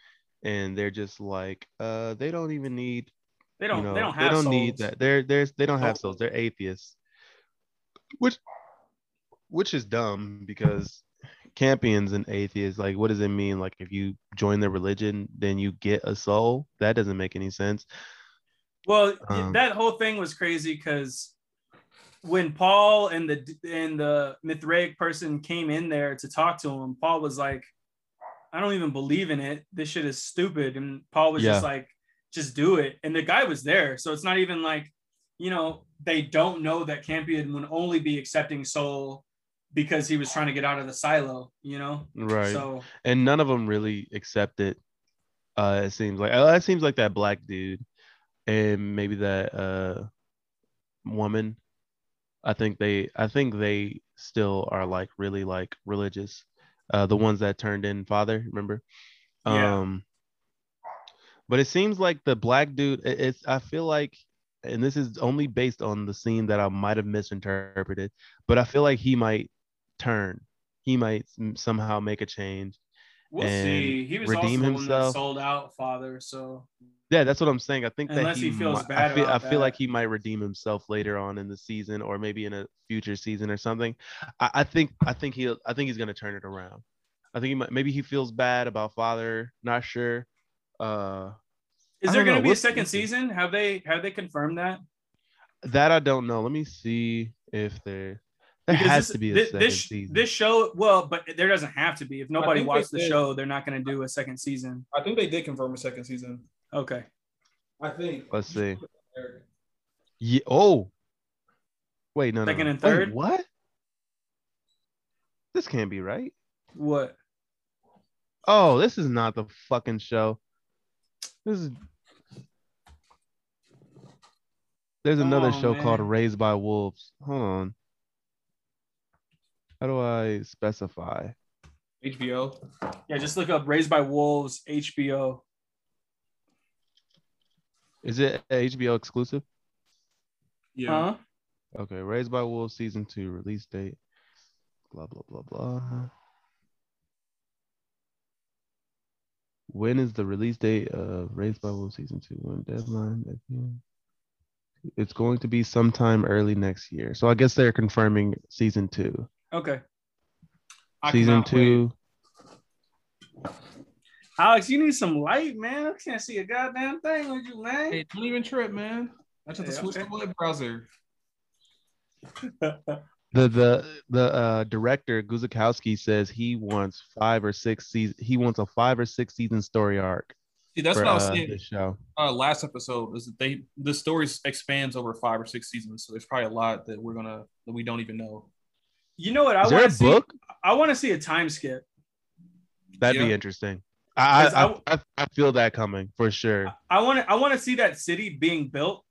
S4: and they're just like, uh, they don't even need,
S2: They don't
S4: you know,
S2: they don't have
S4: they don't need
S2: souls.
S4: that. They're they're they don't have souls. They're atheists, which which is dumb because Campion's and atheists, Like, what does it mean? Like, if you join the religion, then you get a Sol? That doesn't make any sense.
S2: Well,
S4: Um,
S2: that whole thing was crazy because when Paul and the and the Mithraic person came in there to talk to him, Paul was like, "I don't even believe in it. This shit is stupid." And Paul was just like, "Just do it." And the guy was there, so it's not even like, you know, they don't know that Campion would only be accepting soul because he was trying to get out of the silo, you know.
S4: Right.
S2: So
S4: and none of them really accept it. Uh, it seems like uh, it seems like that black dude, and maybe that uh woman. I think they, I think they still are like really like religious. Uh, the ones that turned in father, remember?
S2: Yeah.
S4: Um, but it seems like the black dude. it- It's I feel like, and this is only based on the scene that I might have misinterpreted, but I feel like he might turn. He might somehow make a change.
S2: we'll see. He was
S4: redeem
S2: also the one that
S4: himself.
S2: sold out father, so
S4: Yeah, that's what I'm saying. I think
S2: Unless
S4: that
S2: he feels
S4: mi-
S2: bad
S4: I feel, I feel like he might redeem himself later on in the season, or maybe in a future season or something. I, I think I think he'll I think he's gonna turn it around. I think he might maybe he feels bad about father, not sure. Uh,
S2: Is there going to
S4: know.
S2: be
S4: We'll
S2: a second season? Have they have they confirmed that?
S4: That I don't know. Let me see if there there
S2: Because
S4: has
S2: this,
S4: to be a
S2: thi- this,
S4: season.
S2: this show. Well, but there doesn't have to be. If nobody
S3: think
S2: watched the
S3: did.
S2: show, they're not going to do a second season.
S3: I think they did confirm a second season.
S2: Okay.
S3: I think.
S4: Let's see. Yeah. Oh. Wait, no, no,
S2: Second
S4: no.
S2: and
S4: Wait,
S2: third?
S4: what? This can't be right.
S2: What?
S4: Oh, this is not the fucking show. This is. There's another
S2: Oh,
S4: show called. Raised by Wolves. Hold on. How do I specify?
S3: HBO.
S2: Yeah, just look up "Raised by Wolves" HBO.
S4: Is it HBO exclusive?
S3: Yeah.
S2: Huh?
S4: Okay, Raised by Wolves season two release date. Blah blah blah blah. When is the release date of Raised by Wolves season two? When deadline? at? It's going to be sometime early next year. So I guess they're confirming season two.
S2: Okay.
S3: I
S4: season
S3: cannot wait.
S4: two.
S2: Alex, you need some light, man. I can't see a goddamn thing with you, man.
S3: Hey, don't even trip, man. I just have to
S2: Yeah,
S3: switch
S2: okay.
S3: the web browser.
S4: The the the uh, director Guzikowski says he wants five or six season. He wants a five or six season story arc.
S3: See, that's
S4: for,
S3: what I was
S4: uh,
S3: saying.
S4: this show.
S3: Uh, last episode is that they the story expands over five or six seasons, so there's probably a lot that we're gonna that we don't even know.
S2: You know what I
S4: Is there
S2: want
S4: a
S2: to see?
S4: book?
S2: I want to see a time skip.
S4: That'd be interesting. I I,
S2: I-
S4: I I feel that coming for sure.
S2: I want to I want to see that city being built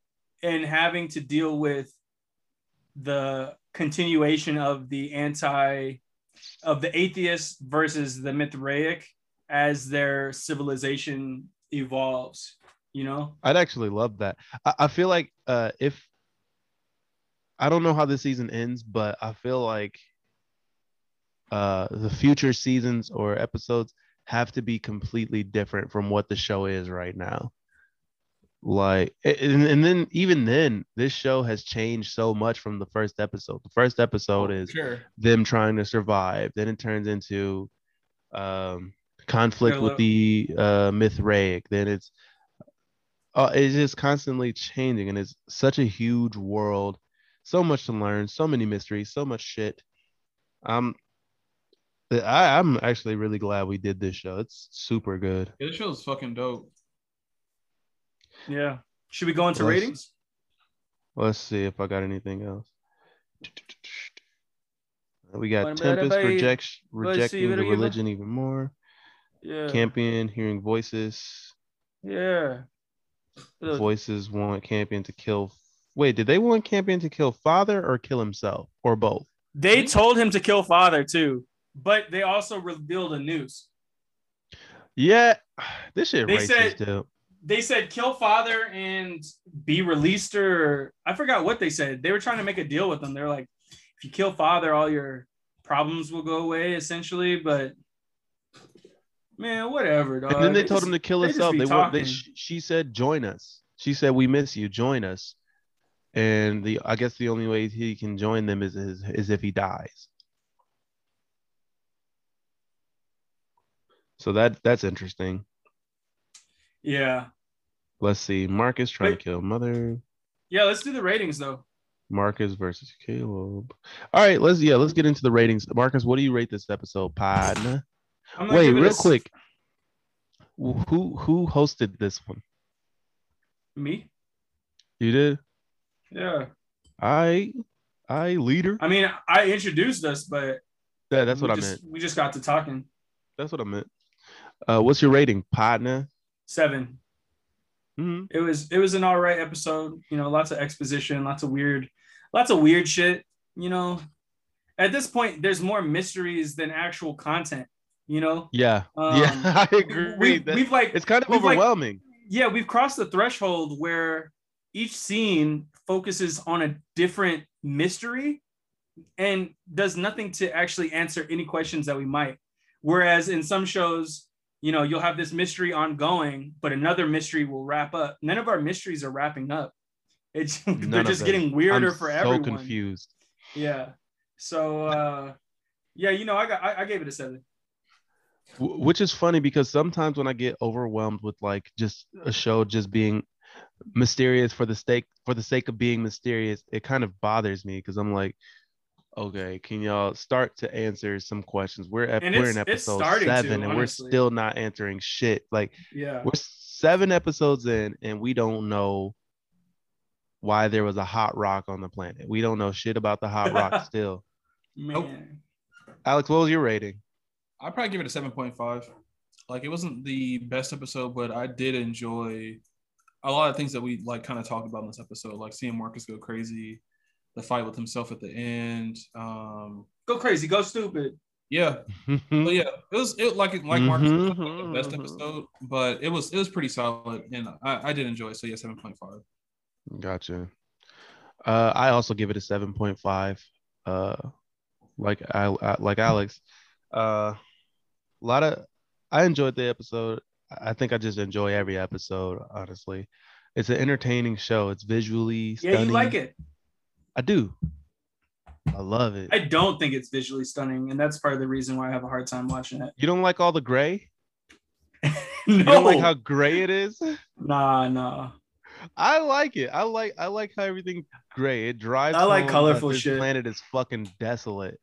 S2: and having to deal with the continuation of the anti of the atheists versus the Mithraic as their civilization evolves. You know,
S4: I'd actually love that. I, I feel like uh if I don't know how this season ends, but I feel like uh the future seasons or episodes have to be completely different from what the show is right now. Like and, and then even then this show has changed so much from the first episode. The first episode is
S3: sure.
S4: them trying to survive. Then it turns into um, conflict with the uh, Mithraic. Then it's uh, it's just constantly changing, and it's such a huge world. So much to learn, so many mysteries, so much shit. Um, I, I'm actually really glad we did this show. It's super good.
S3: Yeah, this show's fucking dope.
S2: yeah. Should we go into
S4: Let's-
S2: ratings?
S4: Let's see if I got anything else. We got
S2: Bueno,
S4: Tempest
S2: everybody,
S4: reject,
S2: let's see,
S4: rejecting the
S2: better give a-
S4: religion even more.
S2: Yeah.
S4: Campion hearing voices.
S2: Yeah.
S4: Voices want Campion to kill. Wait, did they want Campion to kill father or kill himself or both?
S2: They told him to kill father too, but they also revealed a noose.
S4: Yeah, this shit
S2: They
S4: racist,
S2: said-
S4: dude.
S2: They said kill father and be released, or I forgot what they said. They were trying to make a deal with them. They're like, if you kill father, all your problems will go away, essentially. But man, whatever, dog.
S4: And then they told
S2: just-
S4: him to kill
S2: they just
S4: himself.
S2: be
S4: They want. They, she said, "Join us." She said, "We miss you. Join us." And the I guess the only way he can join them is is, is if he dies. So that that's interesting.
S2: Yeah,
S4: Let's see. Marcus trying
S2: Wait.
S4: to kill mother.
S2: yeah. Let's do the ratings though.
S4: Marcus versus Caleb. All right, let's yeah, let's get into the ratings. Marcus, what do you rate this episode, partner? Wait,
S2: give it a
S4: real
S2: s-
S4: quick. Who who hosted this one?
S2: Me?
S4: You did?
S2: Yeah.
S4: I I leader.
S2: I mean, I introduced us, but
S4: Yeah, that's what
S2: we
S4: I
S2: just,
S4: meant.
S2: We just got to talking.
S4: That's what I meant. Uh, what's your rating, partner?
S2: Seven.
S4: hmm
S2: it was it was an all right episode you know lots of exposition lots of weird lots of weird shit you know at this point there's more mysteries than actual content you know
S4: Yeah,
S2: Um,
S4: yeah, I agree.
S2: we,
S4: That-
S2: we've like
S4: it's kind of
S2: we've, like-
S4: overwhelming.
S2: yeah we've crossed the threshold where each scene focuses on a different mystery and does nothing to actually answer any questions that we might whereas in some shows you know you'll have this mystery ongoing but another mystery will wrap up none of our mysteries are wrapping up it's
S4: None
S2: they're just getting weirder forever. Confused. Yeah.
S4: So uh yeah, you know, I'm
S2: for
S4: so
S2: everyone
S4: Wh- which is funny because sometimes when I get overwhelmed with like just a show just being mysterious for the sake for the sake of being mysterious, it kind of bothers me because I'm like, okay, can y'all start to answer some questions? We're at we're in episode
S2: starting to,
S4: seven and
S2: honestly.
S4: we're still not answering shit. Like
S2: Yeah.
S4: we're seven episodes in and we don't know why there was a hot rock on the planet. We don't know shit about the hot rock still.
S2: Man.
S4: Alex, what was your rating?
S3: I'd probably give it a seven point five. Like it wasn't the best episode, but I did enjoy a lot of things that we like kind of talked about in this episode, like seeing Marcus go crazy, the fight with himself at the end. Um,
S2: Go crazy, go stupid.
S3: yeah, but yeah, it was it like like Marcus it wasn't
S4: Mhm.
S3: the best episode, but it was it was pretty solid, and I, I did enjoy it. So yeah, seven point five.
S4: Gotcha. Uh, I also give it a seven point five. Uh, like I, I like Alex. Uh, a lot of I enjoyed the episode. I think I just enjoy every episode. Honestly, it's an entertaining show. It's visually stunning.
S2: Yeah, you like it.
S4: I do. I love it.
S2: I don't think it's visually stunning, and that's part of the reason why I have a hard time watching it.
S4: you don't like all the gray?
S2: no,
S4: You don't like how gray it is?
S2: nah, nah.
S4: I like it. I like I like how everything gray. It drives.
S2: I like colorful shit.
S4: Planet is fucking desolate.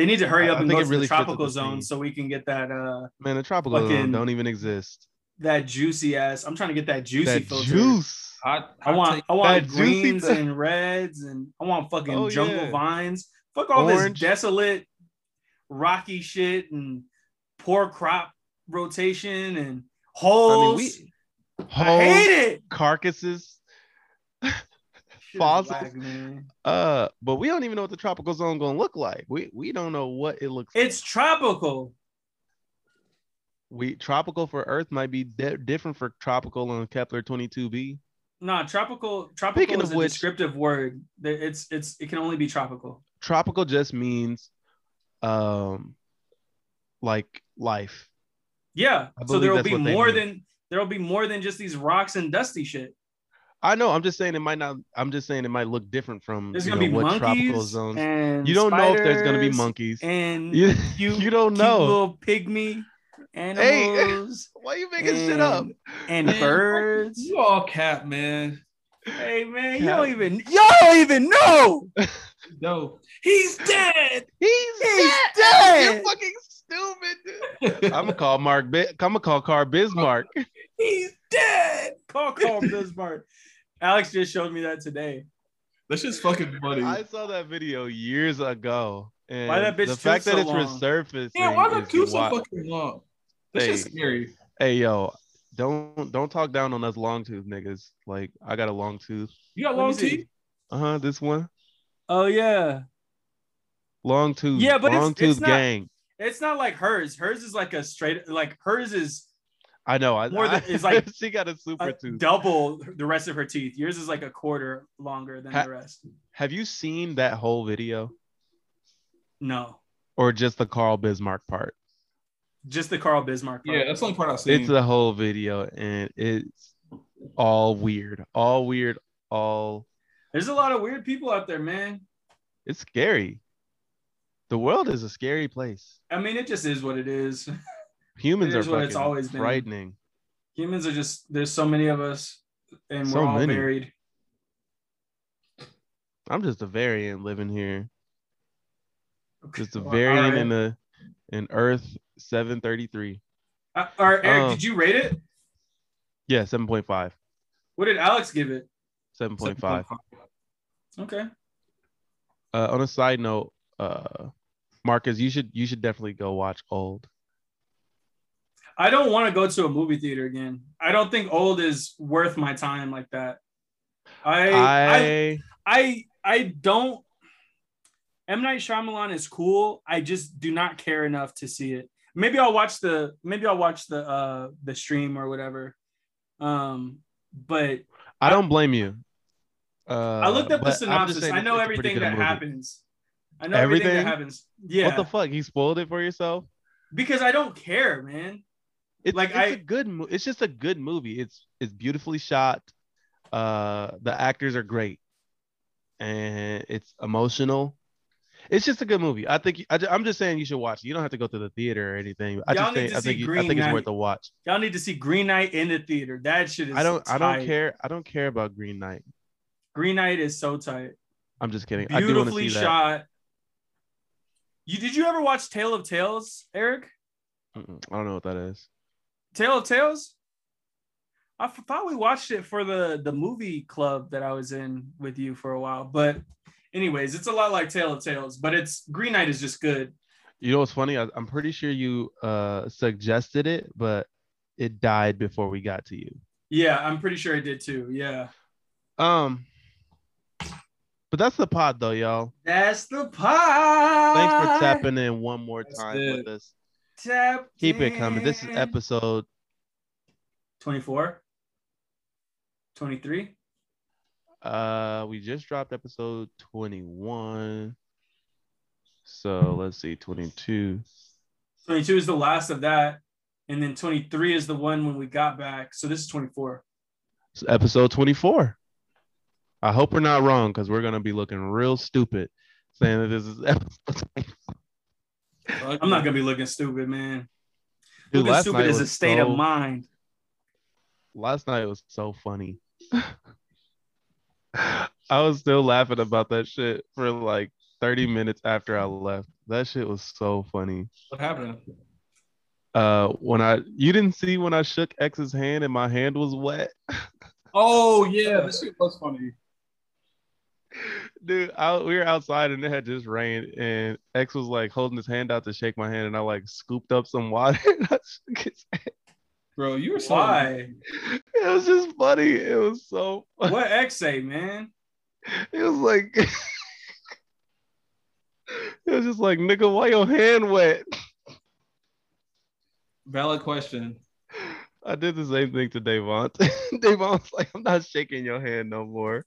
S2: They need to hurry up
S4: I
S2: and
S4: think
S2: go
S4: it
S2: to
S4: really
S2: the tropical
S4: the
S2: zone so we can get that uh
S4: Man, the tropical zone don't even exist.
S2: that juicy ass. I'm trying to get that juicy
S4: that
S2: filter.
S4: juice.
S3: I,
S2: I want I want
S4: that juicy
S2: greens
S4: th-
S2: and reds and I want fucking
S4: Oh,
S2: jungle
S4: yeah.
S2: vines. Fuck all
S4: Orange.
S2: this desolate, rocky shit and poor crop rotation and
S4: I mean,
S2: holes.
S4: we
S2: I
S4: holes,
S2: hate it.
S4: carcasses.
S2: Shit
S4: fossils.
S2: whack.
S4: Uh, but we don't even know what the tropical zone gonna look like. We we don't know what it looks.
S2: It's tropical.
S4: we tropical for Earth might be di- different for tropical on Kepler 22b.
S2: Nah, tropical. Tropical
S4: Speaking
S2: is a
S4: which-
S2: descriptive word. That It's it's it can only be tropical.
S4: Tropical just means, um, like life.
S2: Yeah. So there will be more
S4: mean.
S2: than there will be more than just these rocks and dusty shit.
S4: I know. I'm just saying it might not. I'm just saying it might look different from you know, what tropical zones.
S2: and
S4: You don't know if there's gonna be monkeys.
S2: and
S4: You,
S2: cute,
S4: you don't know.
S2: little pygmy animals
S4: Why you making shit up?
S2: and birds.
S3: You all cap, man.
S2: Hey man, you don't even you don't even know.
S3: No, he's dead.
S4: He's,
S2: He's
S4: dead.
S2: dead.
S4: You're fucking stupid. I'm gonna call Mark. I'm gonna call Carl Bismarck.
S2: He's dead. Call Carl Bismarck. Alex just showed me that today.
S3: That's just fucking funny.
S4: I saw that video years ago, and
S2: Why that bitch
S4: the fact
S2: so
S4: that it's
S2: long?
S4: resurfacing.
S3: yeah, why the
S4: is
S3: queue so
S4: why-
S3: fucking long? That's
S4: Hey.
S3: just scary.
S4: Hey yo, don't don't talk down on us long tooth niggas. Like I got a long tooth.
S3: You got long teeth.
S4: Uh huh. This one,
S2: Oh yeah.
S4: long tooth.
S2: Yeah, but
S4: long
S2: it's
S4: tooth
S2: not-
S4: gang.
S2: It's not like hers. Hers is like a straight like hers is
S4: I know. I,
S2: More than-
S4: I-
S2: it's like
S4: she got a super
S2: a
S4: tooth.
S2: double the rest of her teeth. Yours is like a quarter longer than
S4: Ha-
S2: the rest.
S4: Have you seen that whole video,
S2: No.
S4: or just the Carl Bismarck part?
S2: Just the Carl Bismarck part.
S3: Yeah, that's the only part I've seen.
S4: It's the whole video, and it's all weird, all weird, all.
S2: There's a lot of weird people out there, man.
S4: It's scary. The world is a scary place.
S2: I mean, it just is what it is.
S4: Humans are
S2: what it's
S4: fucking
S2: always been.
S4: frightening.
S2: Humans are just there's so many of us and
S4: So
S2: we're all
S4: many.
S2: varied.
S4: I'm just a variant living here. Just a
S2: All
S4: variant
S2: right.
S4: in a in Earth 733.
S2: Uh, all right, Eric,
S4: Oh.
S2: did you rate it?
S4: Yeah, 7.5.
S2: What did Alex give it?
S4: 7.5.
S2: Okay.
S4: Uh, on a side note, uh, Marcus, you should you should definitely go watch Old.
S2: I don't want to go to a movie theater again. I don't think old is worth my time like that. I I
S4: I
S2: I, I don't M Night Shyamalan is cool. I just do not care enough to see it. Maybe I'll watch the maybe I'll watch the uh the stream or whatever. Um but
S4: I don't blame you. Uh,
S2: I looked up the
S4: but I'm just
S2: synopsis. I know
S4: it's a pretty
S2: everything that
S4: movie.
S2: happens. I know everything,
S4: Everything?
S2: that happens. Yeah.
S4: What the fuck? You spoiled it for yourself.
S2: because I don't care, man.
S4: It's
S2: Like,
S4: it's
S2: I-
S4: a good. It's just a good movie. It's it's beautifully shot. Uh, the actors are great, and it's emotional. It's just a good movie. I think I, am just saying you should watch it. You don't have to go to the theater or anything. I just think I think you, I think it's worth a watch.
S2: Y'all need to see Green Knight in the theater. That shit is.
S4: I don't I don't care. I don't care about Green Knight.
S2: Green Knight is so tight.
S4: I'm just kidding. I do to
S2: Beautifully
S4: that.
S2: shot. You did you ever watch Tale of Tales, Eric?
S4: Mm-mm, I don't know what that is.
S2: Tale of Tales? I thought we watched it for the the movie club that I was in with you for a while. But anyways, it's a lot like Tale of Tales, but it's Green Knight is just good.
S4: You know what's funny? I, I'm pretty sure you uh suggested it, but it died before we got to you.
S2: Yeah, I'm pretty sure I did too. Yeah.
S4: Um, but that's the pod though, y'all.
S2: That's the pod.
S4: Thanks for tapping in one more
S3: That's
S4: time
S3: it.
S4: with us.
S2: Tap
S4: Keep it coming. This is episode
S2: 24. 23.
S4: uh we just dropped episode 21. So let's see, 22.
S2: 22 is the last of that. And then 23 is the one when we got back. So this is 24.
S4: It's episode 24. I hope we're not wrong because we're gonna be looking real stupid saying that this is episode 24.
S2: I'm not gonna be looking stupid, man.
S4: Dude,
S2: looking
S4: last
S2: stupid
S4: night
S2: is a state
S4: so-
S2: of mind.
S4: last night was so funny. I was still laughing about that shit for like 30 minutes after I left. That shit was so funny.
S3: What happened?
S4: Uh when I you didn't see when I shook X's hand and my hand was wet.
S3: Oh yeah, this shit was funny.
S4: Dude, I, we were outside and it had just rained and X was like holding his hand out to shake my hand and I like scooped up some water and I shook his hand.
S3: Bro, you were so
S2: Why?
S4: It was just funny. It was so funny.
S2: What X say, man?
S4: It was like it was just like nigga, why your hand wet?
S3: valid question.
S4: I did the same thing to Davon. Davon like, I'm not shaking your hand no more.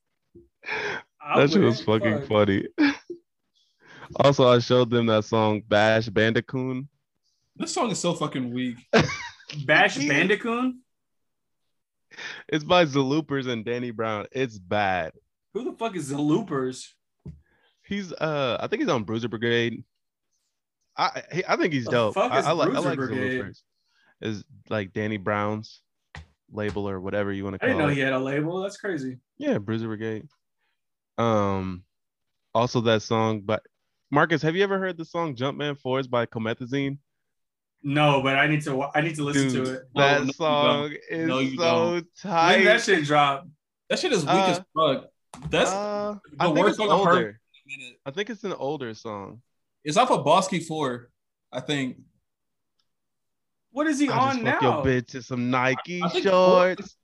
S2: I
S4: that shit was fucking
S2: Fuck.
S4: funny. also, I showed them that song Bash Bandicoot.
S3: This song is so fucking weak.
S2: Bash
S4: Yeah.
S2: Bandicoot?
S4: It's by Zelooperz and Danny Brown. It's bad.
S2: Who the fuck is the Loopers?
S4: He's uh I think he's on Bruiser Brigade. I he, I think he's
S2: The
S4: dope.
S2: fuck
S4: I,
S2: is
S4: I like I
S2: Bruiser
S4: like
S2: Brigade?
S4: Zelooperz. Is like Danny Brown's label or whatever you want to call it.
S2: I didn't know
S4: it.
S2: he had a label. That's crazy.
S4: Yeah, Bruiser Brigade. Um, also that song, but Marcus, have you ever heard the song "Jumpman Force" by Comethazine?
S2: No, but I need to. I need to listen
S4: Dude,
S2: to it.
S4: That
S3: no,
S4: song is
S3: No,
S4: so
S2: When
S4: tight.
S2: did that shit drop?
S3: That shit is weak
S4: Uh,
S3: as fuck. That's
S4: Uh,
S3: the
S4: I think
S3: worst
S4: it's
S3: song I've heard.
S4: I think it's an older song.
S3: It's off of Bawskee 4, I think.
S2: What is he
S4: I just
S2: on
S4: fuck
S2: now?
S4: your bitch to some Nike
S3: I think-
S4: shorts.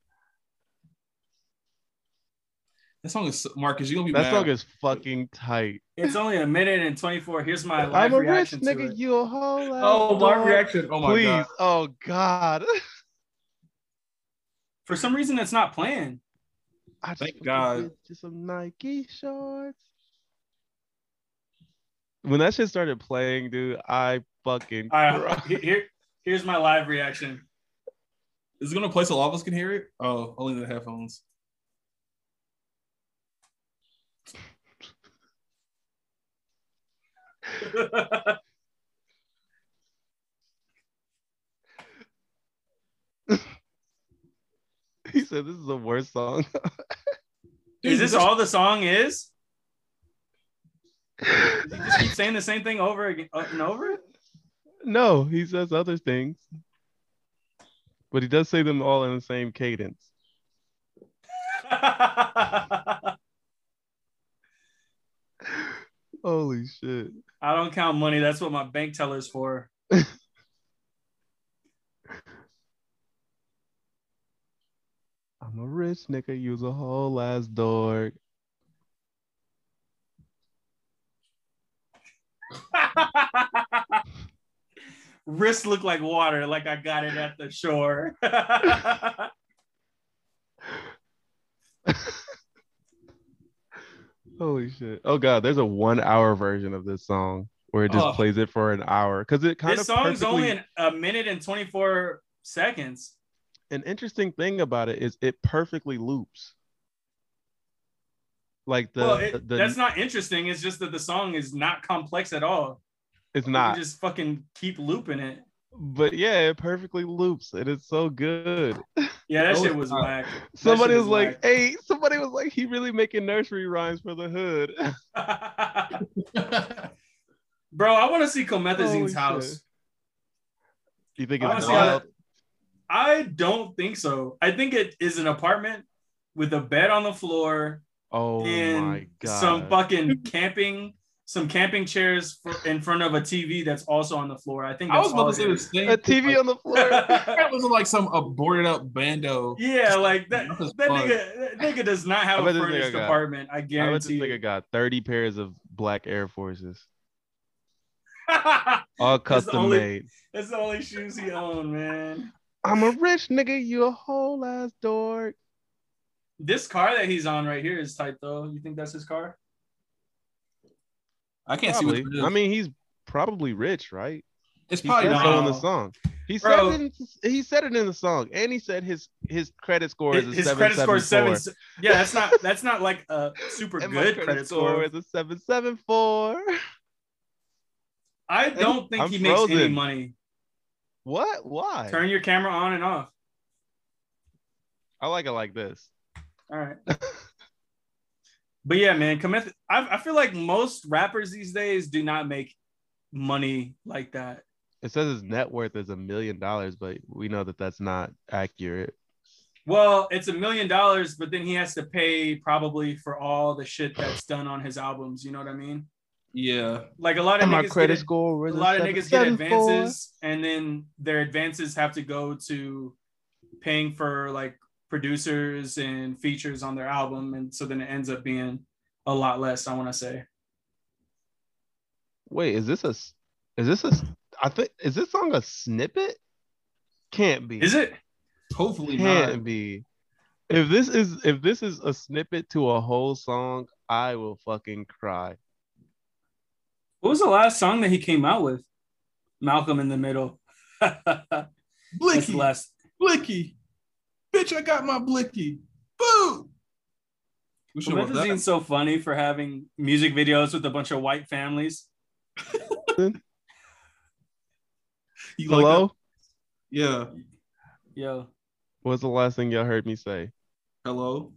S3: That song is Marcus. You're gonna be
S4: That
S3: mad.
S4: song is fucking tight.
S2: It's only a minute and 24. Here's my live
S4: I'm a rich
S2: reaction to
S4: nigga,
S2: it.
S4: you a whole
S3: oh, my reaction. Oh my
S4: Please,
S3: god.
S4: oh god.
S2: For some reason, it's not playing.
S4: I
S3: Thank
S4: fuck
S3: God.
S4: bitch to some Nike shorts. When that shit started playing, dude, I fucking
S2: All right,
S4: cried.
S2: here, here's my live reaction.
S3: Is it gonna play so all of us can hear it? Oh, only the headphones.
S4: He said this is the worst song.
S2: Is this all the song is? He just keep saying the same thing over again uh, and over?
S4: no, he says other things. But he does say them all in the same cadence. Holy shit.
S2: I don't count money. That's what my bank teller is for.
S4: I'm a rich nigga, use a whole ass dork.
S2: Wrists look like water, like I got it at the shore.
S4: Holy shit. Oh god, there's a one hour version of this song where it just
S3: Oh.
S4: plays it for an hour. Cause it kind
S2: this
S4: of
S2: song's
S4: perfectly-
S2: only a minute and 24 seconds.
S4: an interesting thing about it is it perfectly loops. Like the,
S2: well, it,
S4: the,
S2: that's not interesting. It's just that the song is not complex at all.
S4: it's
S2: You
S4: not.
S2: just fucking keep looping it.
S4: But yeah, it perfectly loops. And It is so good.
S2: Yeah, that
S3: No,
S2: shit was
S3: not.
S2: whack.
S4: Somebody
S2: shit
S4: was like,
S2: whack.
S4: "Hey," somebody was like, "He really making nursery rhymes for the hood."
S2: Bro, I want to see Comethazine's house.
S4: shit. you think
S2: I
S4: it's
S2: wanna see how
S4: wild?
S2: that- I don't think so. I think it is an apartment with a bed on the floor
S4: Oh my
S2: and
S4: god!
S2: some fucking camping, some camping chairs for, in front of a TV that's also on the floor. I think
S3: I
S2: that's
S3: was about to say the same.
S4: a TV on the floor.
S3: That was like some aborted up bando.
S2: Yeah, like that.
S3: That
S2: That nigga, that nigga does not have a
S4: bet this
S2: furnished
S4: got-
S2: apartment. I
S4: I bet this nigga got thirty pairs of black Air Forces,
S2: it.
S4: all
S2: That's
S4: custom
S2: only-
S4: made.
S2: That's the only shoes he owned, man.
S4: I'm a rich nigga, you a whole ass dork.
S2: This car that he's on right here is tight though. You think that's his car?
S3: I can't see
S4: Probably.
S3: what.
S4: I mean, he's probably rich, right?
S3: it's
S4: He
S3: probably
S4: said
S2: not.
S4: so in the song. He
S2: Bro.
S4: said it. In, he said it in the song, and he said his his credit score is
S2: His,
S4: a
S2: his
S4: seven
S2: credit score is seven.
S4: seven
S2: Yeah, that's not that's not like a super
S4: four.
S2: Good credit score.
S4: is a seven seven four.
S2: I don't think
S4: I'm
S2: he makes any money.
S4: What? Why?
S2: Turn your camera on and off.
S4: I like it like this.
S2: All right. but yeah, man, Cometh- I, I feel like most rappers these days do not make money like that.
S4: It says his net worth is a million dollars, but we know that that's not accurate.
S2: Well, it's a million dollars, but then he has to pay probably for all the shit that's done on his albums. You know what I mean?
S3: yeah.
S2: Like a lot of
S4: And my
S2: niggas
S4: credit
S2: get,
S4: score
S2: a
S4: was
S2: lot of niggas get
S4: 774.
S2: advances, and then their advances have to go to paying for like producers and features on their album, and so then it ends up being a lot less. I want to say.
S4: Wait, is this a Is this a i think is this song a snippet? Can't be.
S2: Is it?
S3: Hopefully
S4: Can't
S3: not.
S4: be. If this is if this is a snippet to a whole song, I will fucking cry.
S2: What was the last song that he came out with? Malcolm in the Middle. That's the
S3: Blicky,
S2: last.
S3: Blicky, bitch! I got my Blicky. Boo. We should have
S2: Methezine's so funny for having music videos with a bunch of white families.
S3: You
S4: Hello?
S3: that? yeah.
S2: Yo,
S4: What's the last thing y'all heard me say?
S3: Hello.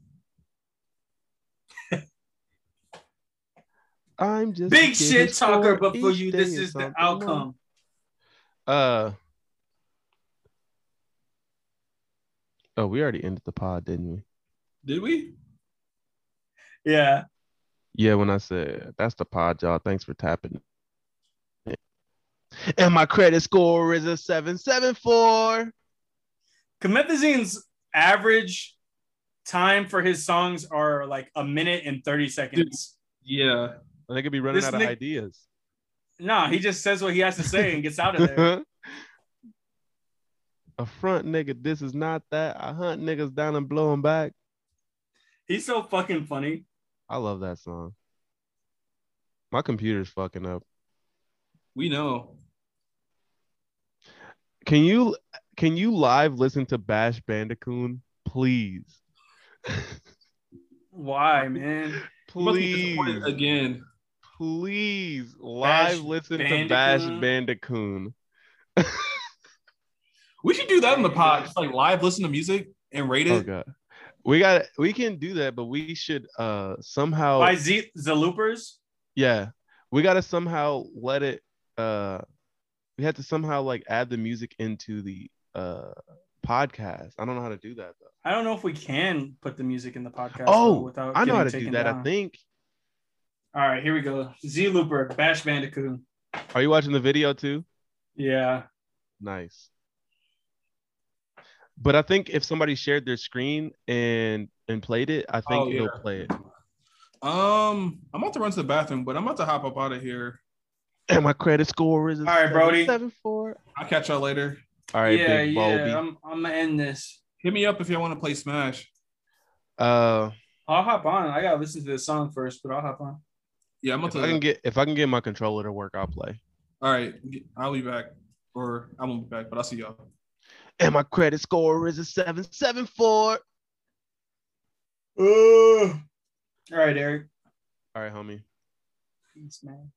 S4: I'm just
S2: big shit talker, but for you, this
S4: is
S2: is the outcome.
S4: more. Uh. Oh, we already ended the pod, didn't we?
S3: Did we?
S2: Yeah.
S4: Yeah, when I said that's the pod, y'all. Thanks for tapping. And my credit score is a 774.
S2: Comethazine's average time for his songs are like a minute and 30 seconds.
S3: Yeah.
S4: They could be running
S2: This
S4: out of
S2: Nick-
S4: ideas.
S2: Nah, he just says what he has to say and gets out of there.
S4: a front nigga, this is not that. I hunt niggas down and blow them back.
S2: He's so fucking funny.
S4: I love that song. My computer's fucking up.
S3: We know.
S4: Can you can you live listen to Bash Bandicoot, please?
S2: Why, man?
S3: You must be
S4: Please,
S3: again.
S4: please,
S2: Bash
S4: live listen to Bash
S2: Bandicoot?
S4: Bandicoot.
S3: We should do that on the pod. Just like live listen to music and rate
S4: Oh
S3: it.
S4: god, we got we can do that, but we should uh somehow
S2: By Z the Loopers?
S4: yeah, we gotta somehow let it uh we have to somehow like add the music into the uh podcast. I don't know how to do that though.
S2: I don't know if we can put the music in the podcast.
S4: Oh,
S2: without
S4: I know how to do
S2: taken
S4: that. I think.
S2: All right, here we go. Z Looper, Bash Bandicoot.
S4: Are you watching the video too?
S2: Yeah.
S4: Nice. But I think if somebody shared their screen and and played it, I think
S3: Oh,
S4: it'll play it.
S3: Um, I'm about to run to the bathroom, but I'm about to hop up out of here.
S4: And my credit score is
S2: All right, Brody.
S4: seven four.
S3: I'll catch y'all later.
S4: All right,
S2: yeah,
S4: big
S2: yeah. I'm, I'm gonna end this.
S3: Hit me up if y'all want to play Smash.
S4: Uh,
S2: I'll hop on. I gotta listen to this song first, but I'll hop on.
S3: Yeah, I'm
S4: if
S3: about
S4: I can get if I can get my controller to work, I'll play.
S3: All right, I'll be back, or I won't be back, but I'll see y'all.
S4: And my credit score is a seven seven four.
S2: Uh, All right, Eric.
S4: All right, homie.
S2: Peace, man.